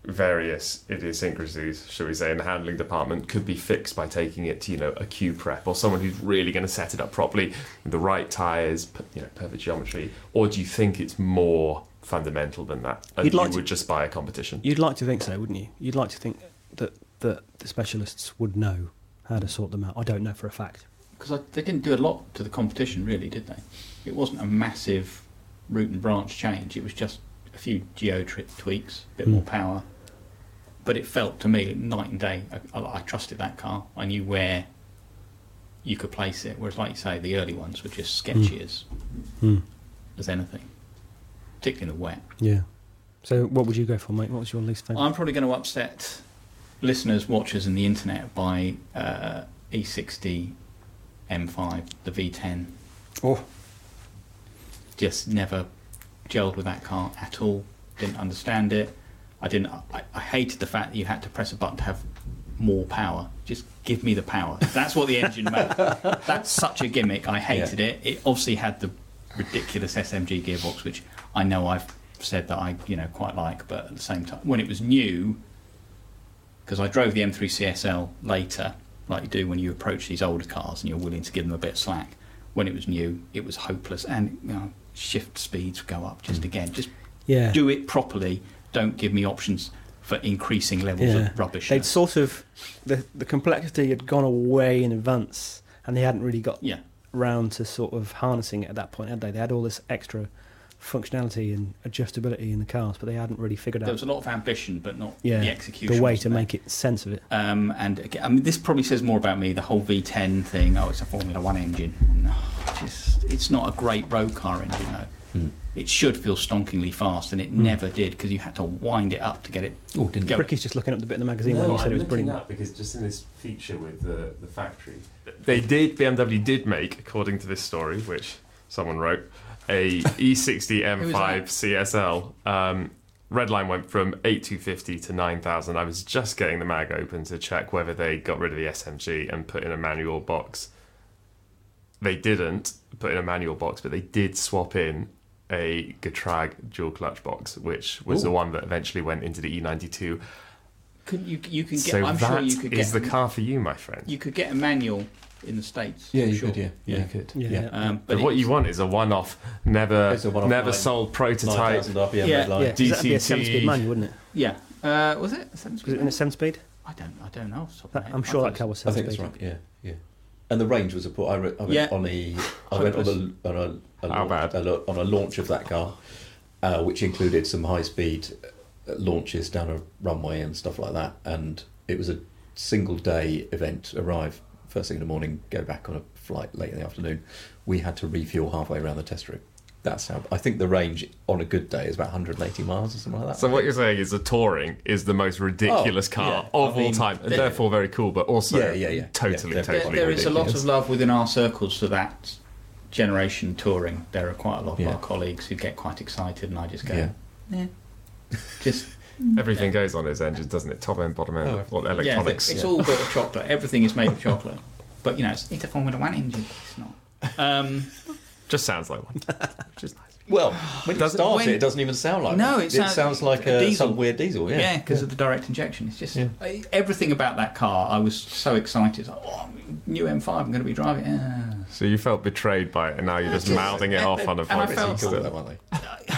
S5: various idiosyncrasies, shall we say, in the handling department could be fixed by taking it to, you know, a Q prep or someone who's really going to set it up properly the right tyres, you know, perfect geometry? Or do you think it's more fundamental than that? And
S2: You'd like
S5: you
S2: to-
S5: would just buy a competition?
S2: You'd like to think so, wouldn't you? You'd like to think that that the specialists would know how to sort them out. I don't know for a fact.
S4: Because they didn't do a lot to the competition, really, did they? It wasn't a massive root and branch change. It was just a few geo tweaks, a bit
S2: Hmm.
S4: more power. But it felt to me night and day. I, I, I trusted that car. I knew where you could place it. Whereas, like you say, the early ones were just sketchy as,
S2: Hmm.
S4: as anything, particularly in the wet.
S2: Yeah. So, what would you go for, mate? What was your least favourite?
S4: I'm probably going to upset listeners, watchers, and the internet by uh, E60 M5, the V10.
S2: Oh.
S4: Just never gelled with that car at all. Didn't understand it. I didn't. I, I hated the fact that you had to press a button to have more power. Just give me the power. That's what the engine made. That's such a gimmick. I hated it. It obviously had the ridiculous SMG gearbox, which I know I've said that I you know quite like, but at the same time, when it was new, because I drove the M3 CSL later, like you do when you approach these older cars and you're willing to give them a bit of slack. When it was new, it was hopeless, and you know, shift speeds go up. Just mm. again, just
S2: Yeah.
S4: do it properly. Don't give me options for increasing levels
S2: Yeah.
S4: of rubbish.
S2: They'd sort of the the complexity had gone away in advance, and they hadn't really got
S4: Yeah.
S2: round to sort of harnessing it at that point, had they? They had all this extra functionality and adjustability in the cars, but they hadn't really figured out.
S4: there was a lot of ambition, but not
S2: yeah
S4: the execution.
S2: the way to
S4: there?
S2: make it sense of it.
S4: Um, and again, I mean, this probably says more about me. The whole V10 thing. Oh, it's a Formula One engine. No, just it's not a great road car engine though.
S3: Hmm.
S4: It should feel stonkingly fast, and it never did because you had to wind it up to get it.
S3: Oh, didn't
S4: go.
S2: Ricky's just looking up the bit in the magazine when you said
S5: I'm
S2: it was
S5: looking
S2: brilliant.
S5: up because just in this feature with the, the factory, they did BMW did make, according to this story, which someone wrote, a E E60 M5? CSL. Um, Redline went from 8250 to 9000. I was just getting the mag open to check whether they got rid of the SMG and put in a manual box. They didn't put in a manual box, but they did swap in a Getrag dual clutch box, which was the one that eventually went into the E92.
S4: Could you you can get?
S5: So
S4: I'm sure you could
S5: is
S4: get
S5: the car for you, my friend.
S4: You could get a manual in the states.
S3: Yeah, you
S4: sure.
S3: could, yeah. Yeah, you could.
S2: Yeah.
S3: Yeah.
S4: Um,
S5: But,
S4: but
S5: what you want is a one-off, never,
S3: a one-off
S5: never
S3: nine-
S5: sold prototype.
S3: 9,000 RPM
S4: Yeah.
S3: red line.
S2: Yeah, 'cause that'd be a seven-speed manual, wouldn't it?
S4: Yeah. Uh, was it? a seven-speed
S2: Was it in a
S4: manual?
S2: seven-speed?
S4: I don't. I don't know. off the top of
S2: That. I'm sure
S4: think
S2: that car was
S3: I
S2: seven-speed.
S3: think that's right. Yeah, yeah. And the range was a put. I, re- I went
S4: Yeah.
S3: on the. I went on, the, on a, a
S5: How
S3: launch,
S5: bad?
S3: A, on a launch of that car, uh, which included some high speed uh, launches down a runway and stuff like that. And it was a single day event. Arrive first thing in the morning, go back on a flight late in the afternoon. We had to refuel halfway around the test route. That's how. I think the range on a good day is about 180 miles or something like that.
S5: So what you're saying is the touring is the most ridiculous
S3: Oh,
S5: car
S3: yeah.
S5: of
S3: I
S5: all time, and therefore very cool, but also
S3: Yeah, yeah, yeah.
S5: totally,
S3: Yeah,
S4: There,
S5: totally
S4: there is a lot of love within our circles for that generation touring. There are quite a lot of
S3: Yeah.
S4: our colleagues who get quite excited, and I just go,
S3: Yeah.
S4: yeah. just
S5: Everything goes on his engines, doesn't it? Top end, bottom end,
S3: Oh,
S5: what
S4: yeah.
S5: electronics.
S4: It's all built of chocolate. Everything is made of chocolate. But you know, it's, it's a Formula One engine. It's not. Um,
S5: Just sounds like one, which is nice.
S3: Well, when you
S5: Does it-
S3: start
S4: when-
S3: it, it doesn't even sound like
S4: No,
S3: one.
S4: it sounds-
S3: like
S4: a
S3: a,
S4: diesel.
S3: some weird diesel. Yeah,
S4: yeah, because of the direct injection. It's just
S3: Yeah.
S4: Everything about that car. I was so excited. Like, oh, new M5. I'm going to be driving. Ah.
S5: So you felt betrayed by it, and now you're just mouthing it off on a
S4: And I
S5: podcast.
S4: felt-
S3: Cool,
S5: still.
S3: that, weren't they?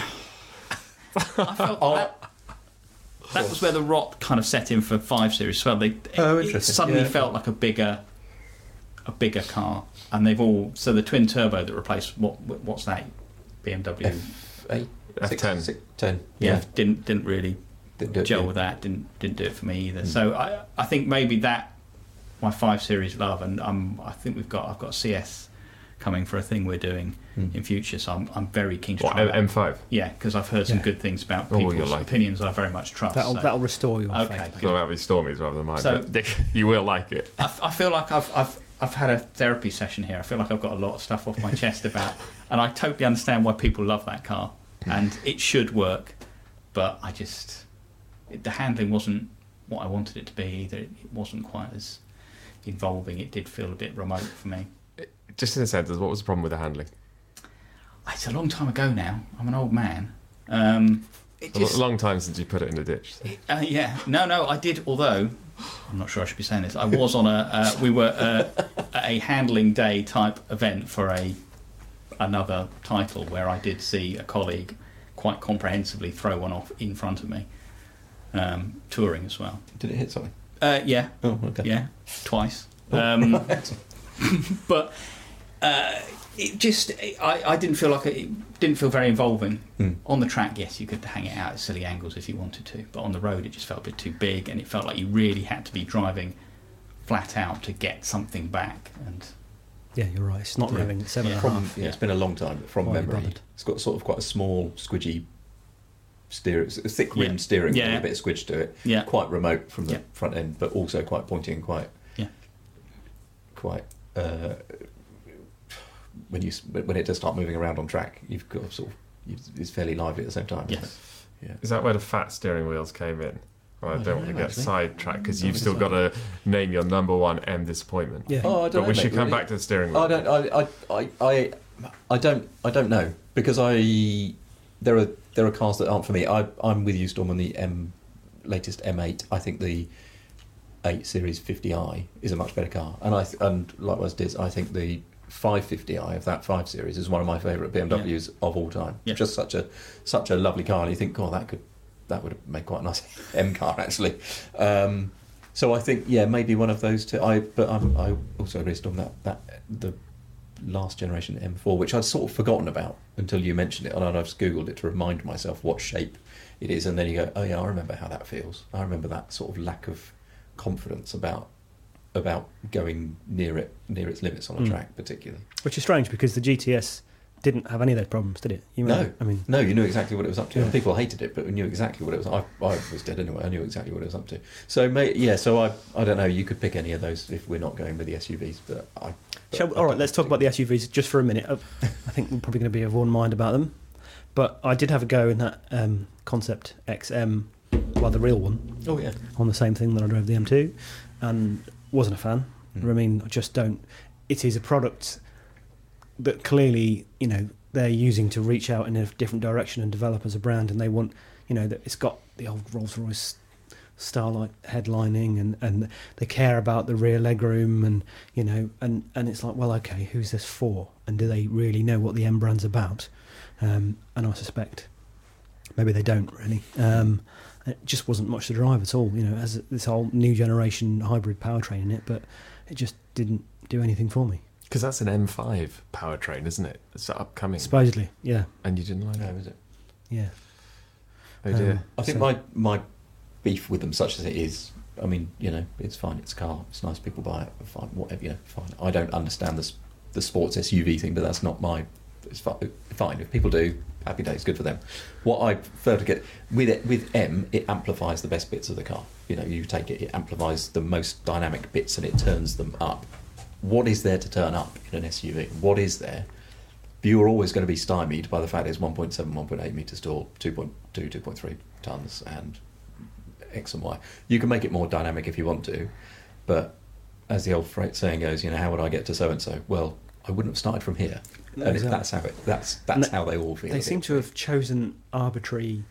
S4: I felt
S3: Oh.
S4: That, that was where the rot kind of set in for five series. Well, they
S3: Oh,
S4: it,
S3: interesting.
S4: suddenly
S3: Yeah.
S4: felt like a bigger, a bigger car, and they've all so the twin turbo that replaced what what's that BMW?
S3: F eight, six,
S5: F10.
S3: six, ten.
S4: yeah, didn't didn't really
S3: Didn't do it,
S4: gel
S3: yeah.
S4: with that. Didn't didn't do it for me either. So I I think maybe that my five series love, and um I think we've got I've got CS coming for a thing we're doing hmm. in future. So I'm I'm very keen to
S5: What,
S4: try that.
S5: M5?
S4: Yeah, because I've heard some
S2: Yeah.
S4: good things about
S5: Oh,
S4: people's
S5: you'll like it.
S4: opinions I very much trust.
S2: That'll
S4: so
S2: that'll restore your
S4: Okay.
S2: faith.
S5: So that'll be Stormy's rather than mine.
S4: So-
S5: but you will like it.
S4: I, I feel like I've, I've I've had a therapy session here. I feel like I've got a lot of stuff off my chest about, and I totally understand why people love that car, hmm. and it should work, but I just it, the handling wasn't what I wanted it to be either. It, it wasn't quite as involving. It did feel a bit remote for me.
S5: Just in a sentence, what was the problem with the handling?
S4: It's a long time ago now. I'm an old man. Um, it
S5: A long time since you put it in the ditch.
S4: uh, yeah, no, no, I did. Although I'm not sure I should be saying this. I was on a. Uh, we were uh, a handling day type event for a another title where I did see a colleague quite comprehensively throw one off in front of me, um, touring as well.
S3: Did it hit something?
S4: Uh, yeah,
S3: Oh, okay.
S4: yeah, twice. Um, but uh, it just, I, I didn't feel like it, it didn't feel very involving.
S3: Hmm.
S4: On the track, yes, you could hang it out at silly angles if you wanted to, but on the road, it just felt a bit too big, and it felt like you really had to be driving flat out to get something back. And
S2: Yeah, you're right. It's not
S3: Yeah.
S2: revving at seven and a half.
S3: From, yeah, it's been a long time, but from
S2: Why
S3: memory, it's got sort of quite a small, squidgy steer, a thick rimmed
S4: Yeah.
S3: steering
S4: Yeah.
S3: a bit of squidge to it.
S4: Yeah.
S3: Quite remote from the
S4: Yeah.
S3: front end, but also quite pointy and quite,
S4: Yeah.
S3: quite. Uh, when you when it does start moving around on track, you've got sort of it's fairly lively at the same time. isn't
S4: Yes.
S3: it? Yeah.
S5: Is that where the fat steering wheels came in? Well, I
S3: I
S5: don't
S3: don't
S5: want to get
S3: actually.
S5: sidetracked because you've still got to name your number one M disappointment.
S2: Yeah.
S3: Oh, I don't
S5: But
S3: know,
S5: we should
S3: mate,
S5: come
S3: really.
S5: back to the steering wheel.
S3: I don't. I, I, I, I, I don't. I don't know because I there are there are cars that aren't for me. I, I'm with you, Storm, on the M latest M8. I think the 8 Series 50i is a much better car, and I and likewise Diz. I think the 550i of that 5 Series is one of my favourite BMWs of all time.
S4: Yeah.
S3: Just such a such a lovely car, and you think, oh, that could that would make quite a nice M car actually. Um, so I think yeah, maybe one of those two. I but I'm, I also agree Storm that that the last generation M4, which I'd sort of forgotten about until you mentioned it, and I've just googled it to remind myself what shape it is, and then you go, oh yeah, I remember how that feels. I remember that sort of lack of confidence about about going near it near its limits on a
S2: Mm.
S3: track, particularly.
S2: Which is strange because the GTS didn't have any of those problems, did it? You
S3: No,
S2: know, I mean,
S3: no, you knew exactly what it was up to.
S2: Yeah.
S3: People hated it, but we knew exactly what it was. I, I was dead anyway. I knew exactly what it was up to. So, may, yeah. So I, I don't know. You could pick any of those if we're not going with the SUVs. But I. but
S2: Shall,
S3: I
S2: all right, let's talk about the SUVs just for a minute. Uh, I think we're probably going to be of one mind about them. But I did have a go in that um, Concept XM, well, the real one,
S3: Oh yeah.
S2: on the same thing that I drove the M2, and wasn't a fan.
S3: Mm.
S2: I mean, I just don't. It is a product that clearly, you know, they're using to reach out in a different direction and develop as a brand, and they want, you know, that it's got the old Rolls Royce Starlight headlining, and, and they care about the rear legroom, and you know, and and it's like, well, okay, who's this for, and do they really know what the M brand's about? Um, and I suspect maybe they don't really. Um, it just wasn't much to drive at all. You know, as this whole new generation hybrid powertrain in it, but it just didn't do anything for me.
S5: Because that's an M5 powertrain, isn't it? It's upcoming.
S2: Supposedly, yeah,
S5: And you didn't like
S3: No,
S5: it?
S3: is it?
S2: yeah.
S5: Oh dear.
S2: Um,
S3: I think
S2: So-
S3: my my beef with them, such as it is, I mean, you know, it's fine. It's a car. It's nice. People buy it. Fine. Whatever. You know, fine. I don't understand this the sports SUV thing, but that's not my. It's fi- fine. If people do, happy days. Good for them. What I prefer to get with it, with M, it amplifies the best bits of the car. You know, you take it, it amplifies the most dynamic bits, and it turns them up. What is there to turn up in an SUV? What is there? you're always going to be stymied by the fact it's 1.7, 1.8 metres tall, 2.2, 2.3 tonnes, and X and Y. You can make it more dynamic if you want to, but as the old saying goes, you know, how would I get to so and so? Well, I wouldn't have started from here.
S2: No,
S3: and
S2: exactly.
S3: that's how it. That's that's
S2: they-
S3: how they all feel.
S2: They seem to have chosen arbitrary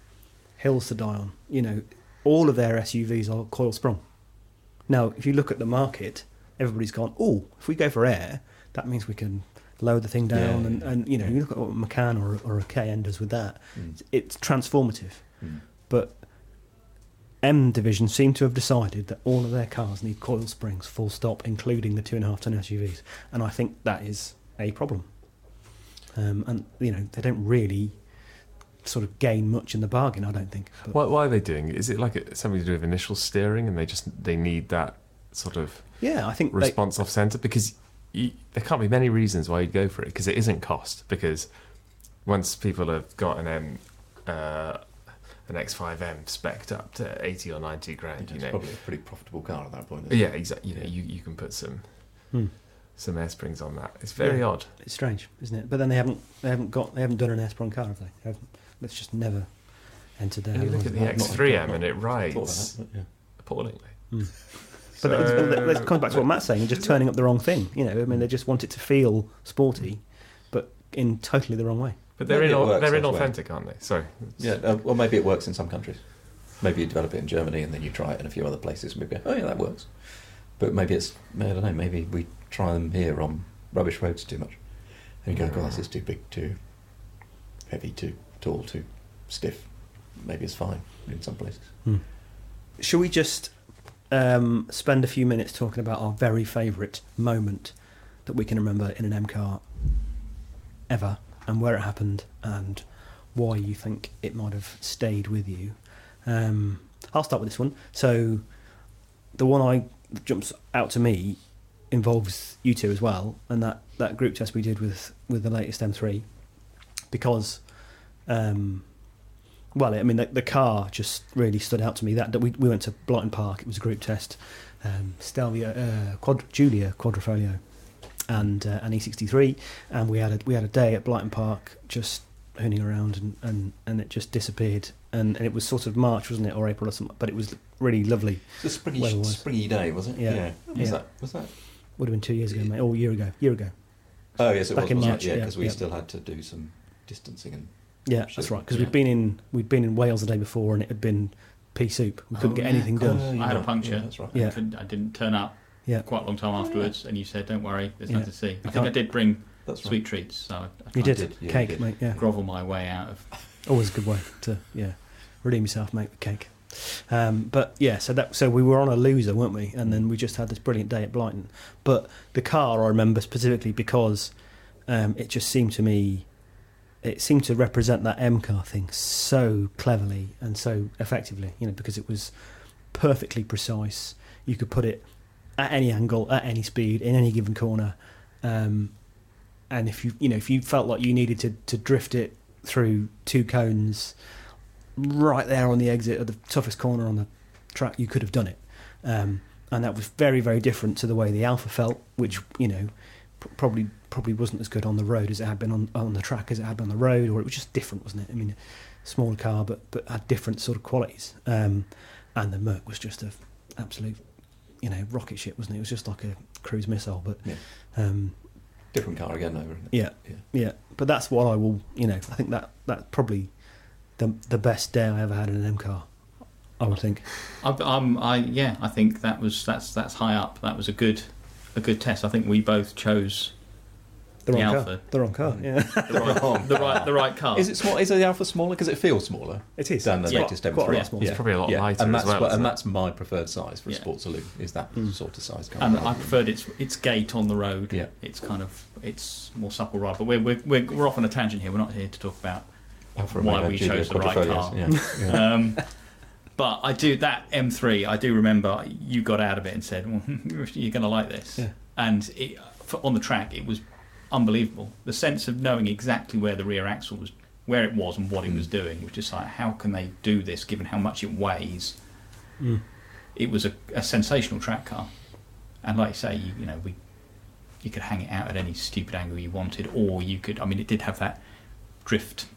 S2: hills to die on. You know, all of their SUVs are coil sprung. Now, if you look at the market, everybody's gone, oh, if we go for air, that means we can lower the thing down.
S3: Yeah,
S2: and, and, you know, you look at what a Macan or, or a Cayenne does with that.
S3: Mm.
S2: It's transformative.
S3: Mm.
S2: But M Division seem to have decided that all of their cars need coil springs, full stop, including the two and a half ton SUVs. And I think that is a problem. Um, and, you know, they don't really sort of gain much in the bargain, I don't think. But
S5: Why, why are they doing it? Is it like something to do with initial steering and they just they need that sort of
S2: yeah, I think they,
S5: response off centre? Because you, there can't be many reasons why you'd go for it because it isn't cost. Because once people have got an M, uh, an X5M specced up to 80 or 90 grand, you
S3: It's
S5: know.
S3: probably a pretty profitable car at that point. isn't
S5: Yeah,
S3: it?
S5: exactly. You know,
S3: Yeah.
S5: you, you can put some
S2: Hmm.
S5: some air springs on that. It's very
S2: Yeah.
S5: odd.
S2: it's strange, isn't it? But then they haven't they haven't got they haven't done an air sprung car, have they? They haven't, that's just never entered their
S5: And you look at the
S2: horizon.
S3: not-
S5: X3M
S3: not-
S5: and it rides
S3: that, yeah.
S5: appallingly.
S2: Mm. But it's,
S5: So-
S2: but that comes back to what Matt's saying, and just turning up the wrong thing. You know, I mean, they just want it to feel sporty, but in totally the wrong way.
S5: But they're
S6: Maybe
S5: in,
S6: it
S5: they're
S6: elsewhere.
S5: inauthentic, aren't they? Sorry.
S3: Yeah, uh, well, maybe it works in some countries. Maybe you develop it in Germany and then you try it in a few other places and we go, oh yeah, that works. But maybe it's, I don't know, maybe we try them here on rubbish roads too much. And you go, God, this is too big, too heavy, too tall, too stiff. Maybe it's fine in some places.
S2: Shall we just um, spend a few minutes talking about our very favourite moment that we can remember in an M car ever, and where it happened, and why you think it might have stayed with you? Um, I'll start with this one. So, the one I that jumps out to me involves you two as well, and that, that group test we did with with the latest M3, because. Um, well, I mean, the, the car just really stood out to me. That, that we, we went to Blyton Park. It was a group test. Um, Stelvio, uh, Quad, Giulia Quadrifoglio, and uh, an E63, and we had a, we had a day at Blyton Park just hooning around, and, and, and it just disappeared. And, and it was sort of March, wasn't it, or April or something? But it was really lovely.
S3: It's a springy,
S2: Weather was.
S3: springy day, was it?
S2: Yeah.
S3: Was
S2: Yeah.
S3: that? Was that?
S2: Would have been two years ago, mate. Oh, a year ago. Year ago.
S3: Oh yes, it
S2: Back
S3: was.
S2: in March,
S3: it? Yeah,
S2: yeah,
S3: because we
S2: yeah.
S3: still had to do some distancing and.
S2: Yeah,
S3: Shit,
S2: that's right. Because
S3: yeah.
S2: we'd been in we'd been in Wales the day before, and it had been pea soup. We couldn't
S4: Oh,
S2: get
S4: yeah.
S2: anything done.
S3: Oh,
S4: I had a puncture.
S3: yeah, that's right.
S2: Yeah.
S4: I, I didn't turn up
S2: Yeah.
S4: quite a long time afterwards, and you said, "Don't worry, there's
S2: Yeah.
S4: nothing to see." I think
S2: can't-
S4: I did bring
S3: That's right.
S4: sweet treats, so I, I
S2: You did,
S3: did, yeah,
S2: cake,
S3: did.
S2: mate. Yeah.
S4: grovel my way out of.
S2: Always a good way to yeah redeem yourself, mate, with cake. Um, but yeah, so that so we were on a loser, weren't we? And then we just had this brilliant day at Blyton. But the car I remember specifically because um, it just seemed to me, it seemed to represent that M car thing so cleverly and so effectively. You know, because it was perfectly precise. You could put it at any angle, at any speed, in any given corner. Um, and if you you know if you felt like you needed to, to drift it through two cones right there on the exit of the toughest corner on the track, you could have done it. Um, and that was very, very different to the way the Alpha felt, which you know probably probably wasn't as good on the road as it had been on on the track as it had been on the road, or it was just different, wasn't it? I mean, smaller car, but but had different sort of qualities. Um, and the Merc was just a absolute, you know, rocket ship, wasn't it? It was just like a cruise missile, but.
S3: Yeah.
S2: Um,
S3: Different car again, over. Isn't it?
S2: yeah,
S3: Yeah.
S2: yeah. But that's what I will. You know, I think that that's probably the the best day I ever had in an M car. I would think.
S4: I, I'm, I yeah, I think that was that's that's high up. That was a good a good test. I think we both chose
S2: The
S4: The
S2: wrong
S4: Alpha.
S2: car. The wrong car. Yeah,
S4: the right the right the right car.
S3: Is it small? Is the Alpha smaller because it feels smaller?
S2: it is.
S3: Than the
S4: Yeah.
S3: latest
S2: Quite a
S3: M3.
S2: lot smaller.
S5: It's probably a lot
S3: yeah.
S5: lighter
S3: and
S5: as
S3: that's
S5: well,
S3: what-
S5: isn't
S3: and
S5: it?
S3: that's my preferred size for a
S4: Yeah.
S3: sports saloon. Is that
S2: Mm.
S3: sort of size car?
S4: and I preferred its its gate on the road.
S3: Yeah.
S4: It's kind of it's more supple ride. But we're we're we're, we're off on a tangent here. We're not here to talk about
S3: Alfa
S4: why
S3: Romeo
S4: we
S3: Giulia
S4: chose the right car.
S3: Yeah. yeah.
S4: Um, but I do that M3. I do remember you got out of it and said, well, "You're going to like this."
S2: Yeah.
S4: And it, for, on the track, it was unbelievable. The sense of knowing exactly where the rear axle was, where it was, and what it was doing was just like, how can they do this given how much it weighs?
S2: Mm.
S4: It was a, a sensational track car, and like you say, you, you know, we you could hang it out at any stupid angle you wanted, or you could. I mean, it did have that drift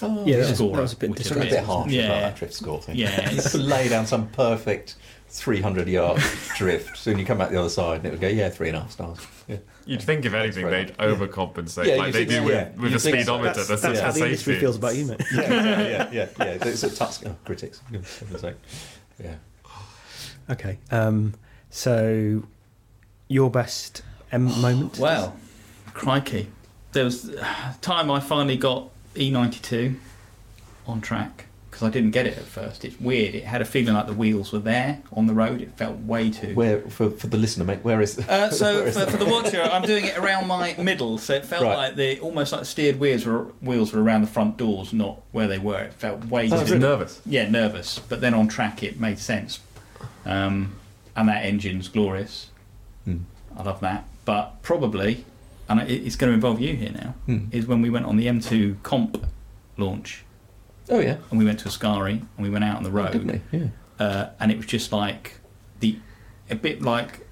S3: Oh,
S2: Yeah, that was,
S4: Scorer,
S2: that was a bit
S4: which
S3: a bit harsh
S4: Yeah.
S3: about that drift score thing.
S4: Yeah,
S3: you
S4: it's-
S3: lay down some perfect 300 yard drift, so you come back the other side and it would go, yeah, three and a half stars. Yeah.
S5: You'd think if anything they'd
S3: right.
S5: overcompensate,
S3: Yeah,
S5: like they do
S3: so,
S5: with,
S3: yeah.
S5: with
S3: You
S5: the
S3: so.
S5: speedometer.
S2: That's,
S5: That's,
S2: that's
S5: that's
S2: how the industry feels about you, mate.
S3: Yeah, yeah, yeah, yeah, yeah. It's a touch, oh, critics. for goodness sake. Yeah.
S2: Okay. Um, so, your best M moment?
S4: Well, crikey. There was time I finally got E92 on track because I didn't get it at first. It's weird. It had a feeling like the wheels were there on the road. It felt way too.
S3: Where for, for the listener, mate? Where is?
S4: Uh, so
S3: where is
S4: for,
S3: that?
S4: for the watcher, I'm doing it around my middle, so it felt
S3: Right.
S4: like the almost like the steered wheels were wheels were around the front doors, not where they were. It felt way too
S5: Just nervous.
S4: yeah nervous, but then on track it made sense, um, and that engine's glorious.
S3: Hmm.
S4: I love that, but probably, and it's going to involve you here now,
S3: Hmm.
S4: is when we went on the M2 comp launch
S3: Oh yeah.
S4: and we went to Ascari and we went out on the road
S3: Didn't he? Yeah.
S4: uh, and it was just like the a bit like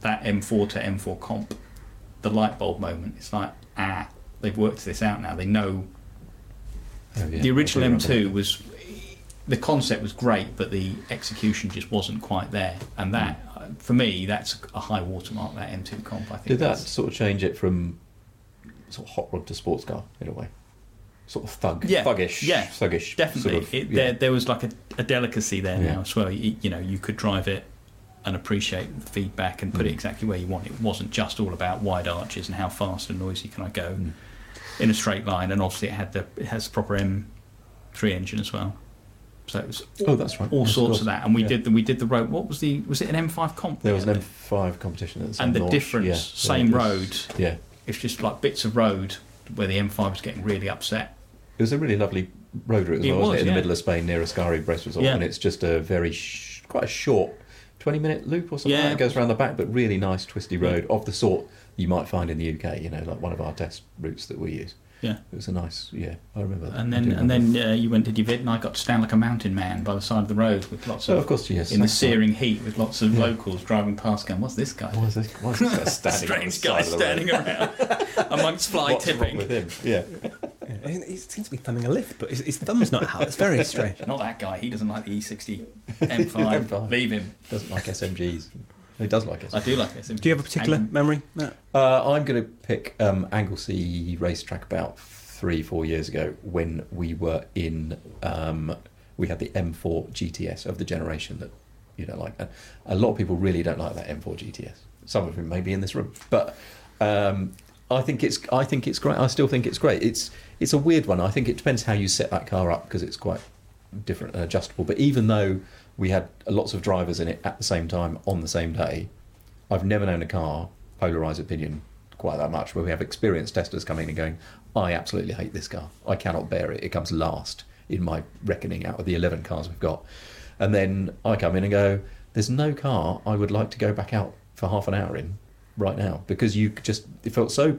S4: that M4 to M4 comp, the light bulb moment. It's like ah, they've worked this out now. They know
S3: Oh, yeah.
S4: the original
S3: I do remember
S4: M2 was the concept was great, but the execution just wasn't quite there. And that, for me, that's a high watermark. That M2 comp, I think.
S3: Did that sort of change it from sort of hot rod to sports car in a way, sort of thug,
S4: Yeah,
S3: thuggish,
S4: yeah,
S3: thuggish,
S4: Definitely,
S3: Sort of,
S4: it,
S3: yeah.
S4: there, there was like a, a delicacy there
S3: Yeah.
S4: now as well. You, you know, you could drive it and appreciate the feedback and put it
S3: Mm.
S4: exactly where you want. It wasn't just all about wide arches and how fast and noisy can I go
S3: Mm.
S4: in a straight line. And obviously, it had the it has the proper M3 engine as well. So it was
S3: Oh, that's right.
S4: all sorts of that. And we
S3: Yeah.
S4: did the we did the road. What was the was it an M5 comp?
S3: There was an M5 competition at the same
S4: and the
S3: launch,
S4: difference, same road.
S3: Yeah,
S4: It's just like bits of road where the M5 was getting really upset.
S3: It was a really lovely road route as
S4: It
S3: well, wasn't it? In
S4: yeah.
S3: the middle of Spain near Ascari, Brest Resort,
S4: Yeah.
S3: and it's just a very sh- quite a short. 20 minute loop or something
S4: Yeah.
S3: like that. It goes around the back, but really nice twisty road of the sort you might find in the UK, you know, like one of our test routes that we use.
S4: Yeah.
S3: It was a nice, yeah, I remember that.
S4: And then and then uh, you went to vid, and I got to stand like a mountain man by the side of the road with lots
S3: Oh,
S4: of,
S3: of course, yes.
S4: in the searing heat with lots of
S3: Yeah.
S4: locals driving past, going, "What's this guy?"
S3: What's this, why is this guy standing
S4: Strange guy standing around amongst fly
S3: What's wrong
S4: tipping.
S3: with him? Yeah.
S2: Yeah, He he seems to be thumbing a lift, but his, his thumb's not out. It's very strange.
S4: Not that guy. He doesn't like the E60 M5.
S3: M5.
S4: Leave him.
S3: Doesn't like SMGs. He does like
S4: I
S3: SMGs.
S4: do like this.
S2: Do you have a particular
S4: And-
S2: memory? Matt?
S3: Uh, I'm going to pick um, Anglesey racetrack about three, four years ago when we were in. Um, we had the M4 GTS of the generation that you don't like. And a lot of people really don't like that M4 GTS. Some of them may be in this room, but um, I think it's. I think it's great. I still think it's great. It's. It's a weird one. I think it depends how you set that car up because it's quite different and adjustable. But even though we had lots of drivers in it at the same time on the same day, I've never known a car polarise opinion quite that much. Where we have experienced testers coming and going, I absolutely hate this car. I cannot bear it. It comes last in my reckoning out of the 11 cars we've got. And then I come in and go, there's no car I would like to go back out for half an hour in right now because you just, it felt so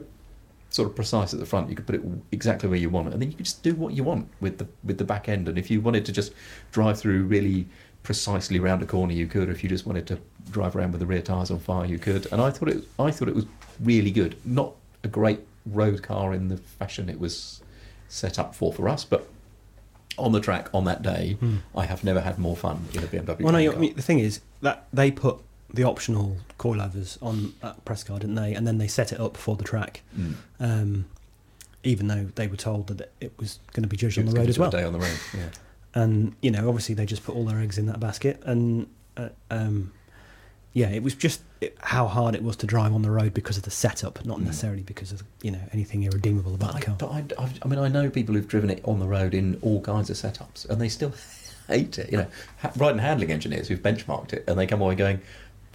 S3: sort of precise at the front. You could put it exactly where you want it, and then you could just do what you want with the with the back end. And if you wanted to just drive through really precisely round a corner, you could. If you just wanted to drive around with the rear tires on fire, you could. And I thought it I thought it was really good. Not a great road car in the fashion it was set up for for us, but on the track on that day, hmm. I have never had more fun in a BMW.
S2: Well, no,
S3: touring
S2: you, I mean, the thing is that they put the optional coilovers on that press car, didn't they? And then they set it up for the track,
S3: Mm.
S2: um, even though they were told that it was going to be judged on the road as well.
S3: Day on the road, yeah.
S2: And you know, obviously, they just put all their eggs in that basket, and uh, um, yeah, it was just how hard it was to drive on the road because of the setup, not
S3: Mm.
S2: necessarily because of you know anything irredeemable about
S3: But
S2: the
S3: I,
S2: car.
S3: but I, I mean, I know people who've driven it on the road in all kinds of setups, and they still hate it. You know, ha- ride and handling engineers who've benchmarked it, and they come away going,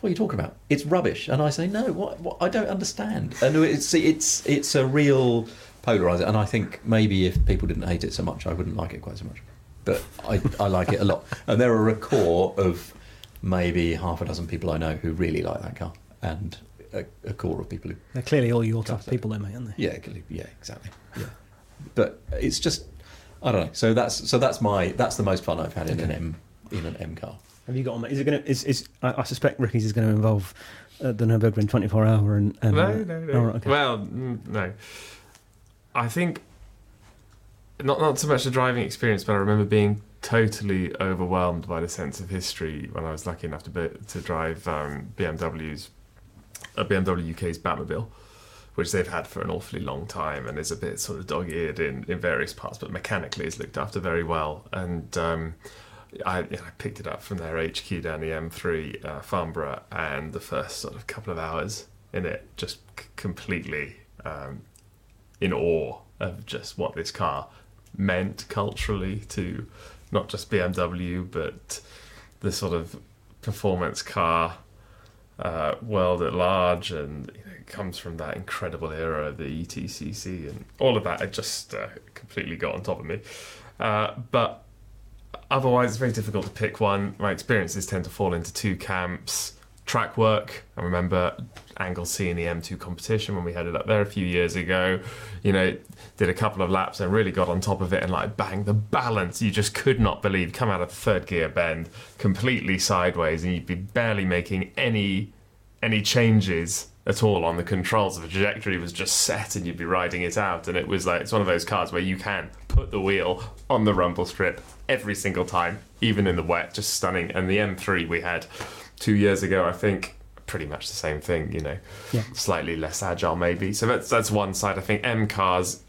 S3: "What are you talking about? It's rubbish." And I say, "No, what? what I don't understand." And it's it's it's a real polarizer, and I think maybe if people didn't hate it so much, I wouldn't like it quite so much. But I, I like it a lot, and there are a core of maybe half a dozen people I know who really like that car, and a, a core of people who
S2: They're clearly all your type of people, then, mate, aren't they?
S3: yeah, it yeah, exactly. Yeah, but it's just I don't know. So that's so that's my that's the most fun I've had in an M in an M car.
S2: Have you got on? Is it going to? Is, is I, I suspect Ricky's is going to involve uh, the Nurburgring 24 hour and. and
S5: no,
S2: uh,
S5: no, no.
S2: oh, right, okay.
S5: Well, mm, no. I think not not so much the driving experience, but I remember being totally overwhelmed by the sense of history when I was lucky enough to be, to drive um, BMW's a BMW UK's Batmobile, which they've had for an awfully long time and is a bit sort of dog-eared in, in various parts, but mechanically is looked after very well. And um, I, I picked it up from their HQ down the M3, uh, Farnborough, and the first sort of couple of hours in it just c- completely um, in awe of just what this car meant culturally to not just BMW, but the sort of performance car uh, world at large, and you know, it comes from that incredible era of the ETCC and all of that. It just uh, completely got on top of me. Uh, but otherwise, it's very difficult to pick one. My experiences tend to fall into two camps. Track work. I remember Anglesey in the M2 competition when we headed up there a few years ago. You know, did a couple of laps and really got on top of it and like bang, the balance you just could not believe. Come out of the third gear bend completely sideways and you'd be barely making any any changes at all on the controls. The trajectory was just set and you'd be riding it out. And it was like, it's one of those cars where you can put the wheel on the rumble strip every single time, even in the wet, just stunning. And the M3 we had two years ago, I think, pretty much the same thing, you know,
S2: Yeah.
S5: slightly less agile maybe. So that's that's one side. I think M cars,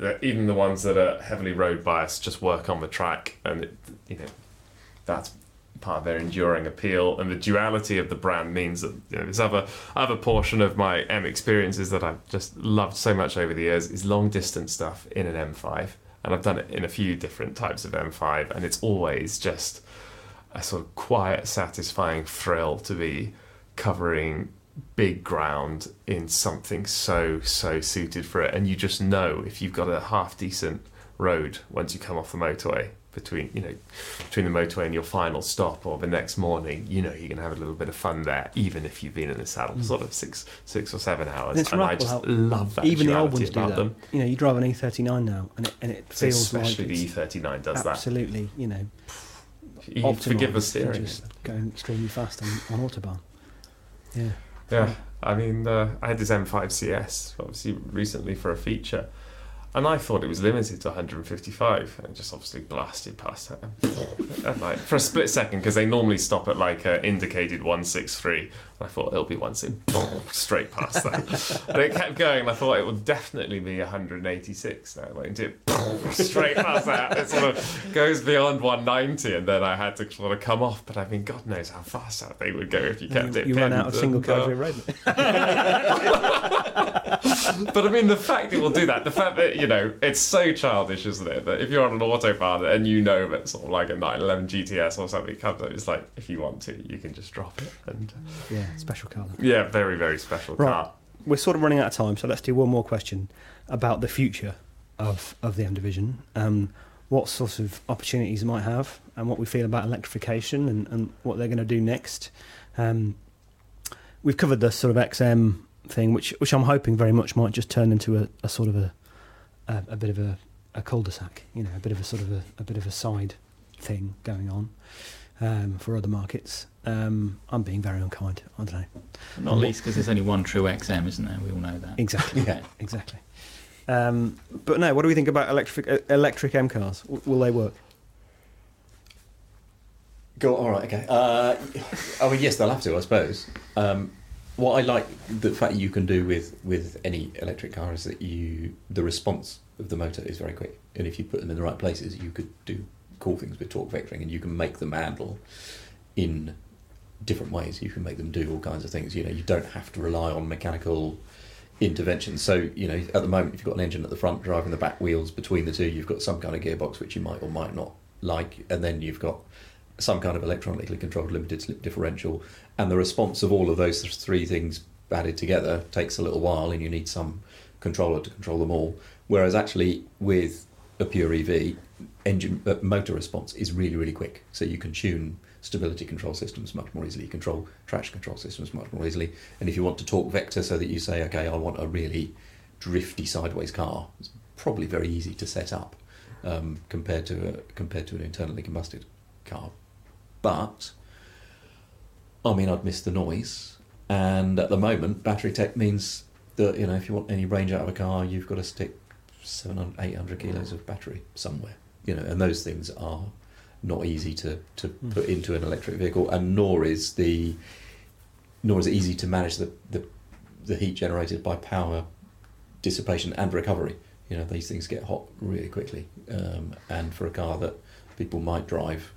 S5: uh, even the ones that are heavily road biased, just work on the track, and it, you know, that's part of their enduring appeal. And the duality of the brand means that you know, this other other portion of my M experiences that I've just loved so much over the years is long distance stuff in an M5, and I've done it in a few different types of M5, and it's always just a sort of quiet, satisfying thrill to be covering big ground in something so so suited for it. And you just know if you've got a half decent road once you come off the motorway between you know between the motorway and your final stop or the next morning you know you're going to have a little bit of fun there even if you've been in the saddle for sort of six six or seven hours.
S2: And
S5: and i just
S2: how
S5: love that
S2: even the old ones do that.
S5: them.
S2: You know, you drive an E39 now, and it, and it feels
S5: especially
S2: like
S5: the
S2: it's
S5: E39 does that.
S2: absolutely, you know,
S5: you forgive the
S2: optimised
S5: steering
S2: just going extremely fast on, on autobahn. Yeah,
S5: Yeah, I mean, uh, I had this M5 CS obviously recently for a feature, and I thought it was limited to 155, and it just obviously blasted past that. And like for a split second, because they normally stop at like uh, indicated 163, and I thought it'll be 160, straight past that. but it kept going, and I thought it would definitely be 186 now, like it straight past that. It sort of goes beyond 190, and then I had to sort of come off. But I mean, God knows how fast that thing would go if you kept
S2: you,
S5: it.
S2: you run out of single carriageway road.
S5: but I mean, the fact it will do that, the fact that, you know, it's so childish, isn't it? That if you're on an autobahn and you know that sort of like a 911 GTS or something comes up, it's like, if you want to, you can just drop it. And
S2: yeah, special car.
S5: yeah, very, very special
S2: Right.
S5: car.
S2: We're sort of running out of time, so let's do one more question about the future of, of the M Division. Um, what sort of opportunities it might have, and what we feel about electrification, and, and what they're going to do next. Um, we've covered the sort of XM thing, which which I'm hoping very much might just turn into a, a sort of a, a a bit of a, a cul-de-sac, you know, a bit of a sort of a, a bit of a side thing going on um, for other markets. Um, I'm being very unkind. I don't know.
S4: Not least because there's only one true XM, isn't there? We all know that.
S2: Exactly. Yeah. Exactly. Um, but no, what do we think about electric uh, electric M cars? W- will they work?
S3: Go. All right. Okay. Uh, I mean, yes, they'll have to, I suppose. Um, what I like the fact you can do with with any electric car is that you the response of the motor is very quick, and if you put them in the right places, you could do cool things with torque vectoring, and you can make them handle in different ways. You can make them do all kinds of things. You know, you don't have to rely on mechanical intervention. So, you know, at the moment, if you've got an engine at the front driving the back wheels between the two, you've got some kind of gearbox which you might or might not like, and then you've got some kind of electronically controlled limited slip differential, and the response of all of those three things added together takes a little while, and you need some controller to control them all. Whereas actually with a pure EV, engine uh, motor response is really really quick, so you can tune stability control systems much more easily, control traction control systems much more easily, and if you want to talk vector so that you say, okay, I want a really drifty sideways car, it's probably very easy to set up um, compared to a, compared to an internally combusted car. But I mean, I'd miss the noise, and at the moment, battery tech means that you know if you want any range out of a car, you've got to stick 700, 800 kilos of battery somewhere. You know, and those things are not easy to, to
S2: Mm.
S3: put into an electric vehicle, and nor is the nor is it easy to manage the, the the heat generated by power dissipation and recovery. You know, these things get hot really quickly, um, and for a car that people might drive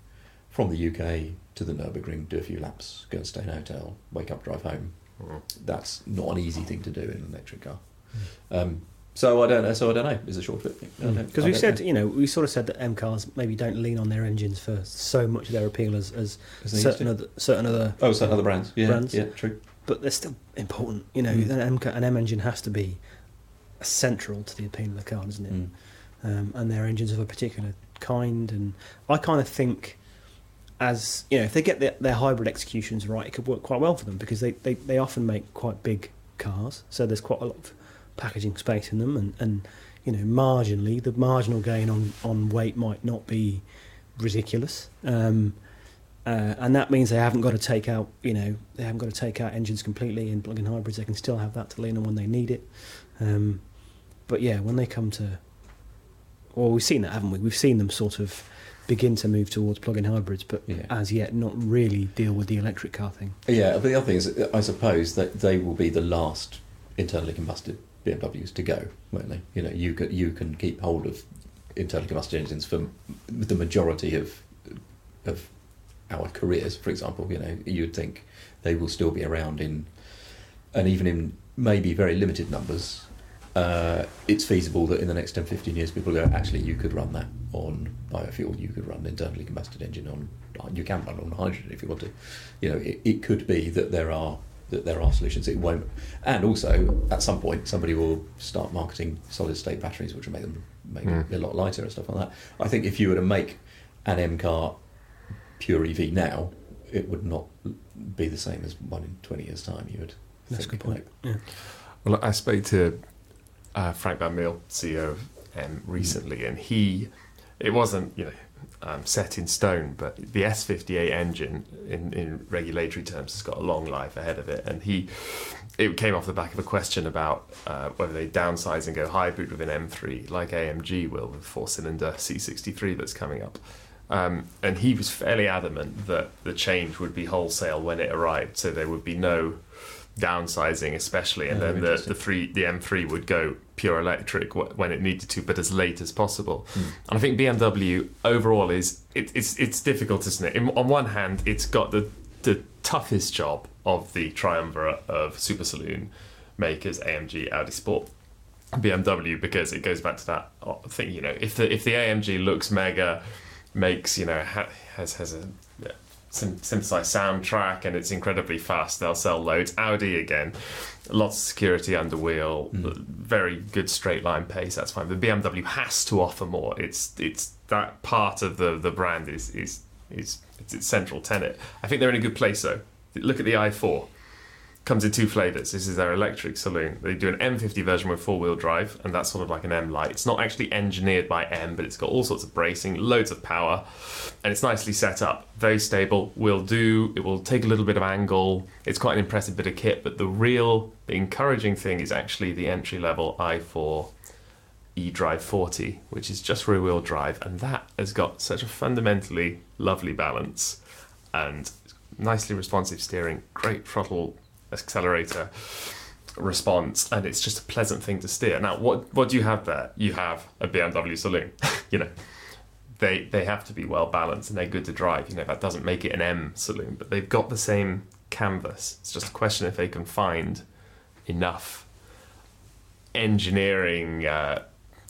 S3: from the UK to the Nurburgring, do a few laps, go and stay in a hotel, wake up, drive home. That's not an easy thing to do in an electric car. Um, so I don't know. So I don't know. Is a short bit
S2: Because we said, you know, we sort of said that M cars maybe don't lean on their engines for so much of their appeal as, as
S3: As they used
S2: certain other certain other
S3: Oh, certain other brands. Yeah,
S2: brands.
S3: yeah, true.
S2: But they're still important. You know,
S3: Mm.
S2: an, M an M engine has to be central to the appeal of the car, doesn't it?
S3: Mm.
S2: Um, and their engines of a particular kind. And I kind of think, as you know, if they get their, their hybrid executions right, it could work quite well for them because they, they, they often make quite big cars. So there's quite a lot of packaging space in them, and, and you know, marginally, the marginal gain on, on weight might not be ridiculous. Um, uh, and that means they haven't got to take out, you know, they haven't got to take out engines completely in plug-in hybrids. They can still have that to lean on when they need it. Um, but yeah, when they come to, well, we've seen that, haven't we? We've seen them sort of begin to move towards plug-in hybrids, but
S3: Yeah.
S2: as yet not really deal with the electric car thing.
S3: Yeah, but the other thing is, I suppose that they will be the last internally combusted BMWs to go, won't they? You know, you can you can keep hold of internal combustion engines for the majority of of our careers. For example, you know, you'd think they will still be around in, and even in maybe very limited numbers. Uh, it's feasible that in the next 10, 15 years, people go, actually, you could run that on biofuel, you could run an internally combusted engine on, you can run on hydrogen if you want to. You know, it, it could be that there are that there are solutions. It won't, and also at some point, somebody will start marketing solid state batteries, which will make them make
S5: Mm.
S3: a lot lighter and stuff like that. I think if you were to make an M car pure EV now, it would not be the same as one in 20 years' time. You would.
S2: That's a
S3: think,
S2: good point.
S3: like,
S2: Yeah.
S5: Well, I spoke to uh, Frank Van Meel, CEO of M, recently, and he, it wasn't you know um, set in stone, but the S58 engine, in, in regulatory terms, has got a long life ahead of it, and he, it came off the back of a question about uh, whether they downsize and go hybrid with an M3, like AMG will with four-cylinder C63 that's coming up. Um, and he was fairly adamant that the change would be wholesale when it arrived, so there would be no downsizing, especially, and
S3: Oh,
S5: then the, the three the M3 would go pure electric wh- when it needed to, but as late as possible.
S3: Hmm.
S5: And I think BMW overall is it, it's it's difficult, isn't it? In, on one hand, it's got the the toughest job of the triumvirate of super saloon makers, AMG, Audi Sport. BMW because it goes back to that uh, thing. You know, if the if the AMG looks mega, makes you know ha, has has a synthesized soundtrack and it's incredibly fast, they'll sell loads. Audi again, lots of security under wheel, hmm. very good straight line pace. That's fine. The BMW has to offer more. It's it's that part of the the brand is is is it's its central tenet. I think they're in a good place though. Look at the i4 comes in two flavors. This is their electric saloon. They do an M50 version with four wheel drive, and that's sort of like an M Light. It's not actually engineered by M, but it's got all sorts of bracing, loads of power, and it's nicely set up. Very stable. Will do. It will take a little bit of angle. It's quite an impressive bit of kit, but the real the encouraging thing is actually the entry level i4 eDrive 40, which is just rear wheel drive, and that has got such a fundamentally lovely balance and nicely responsive steering, great throttle accelerator response, and it's just a pleasant thing to steer. Now, what what do you have there? You have a BMW saloon. you know, they they have to be well balanced and they're good to drive. You know, that doesn't make it an M saloon, but they've got the same canvas. It's just a question if they can find enough engineering. Uh,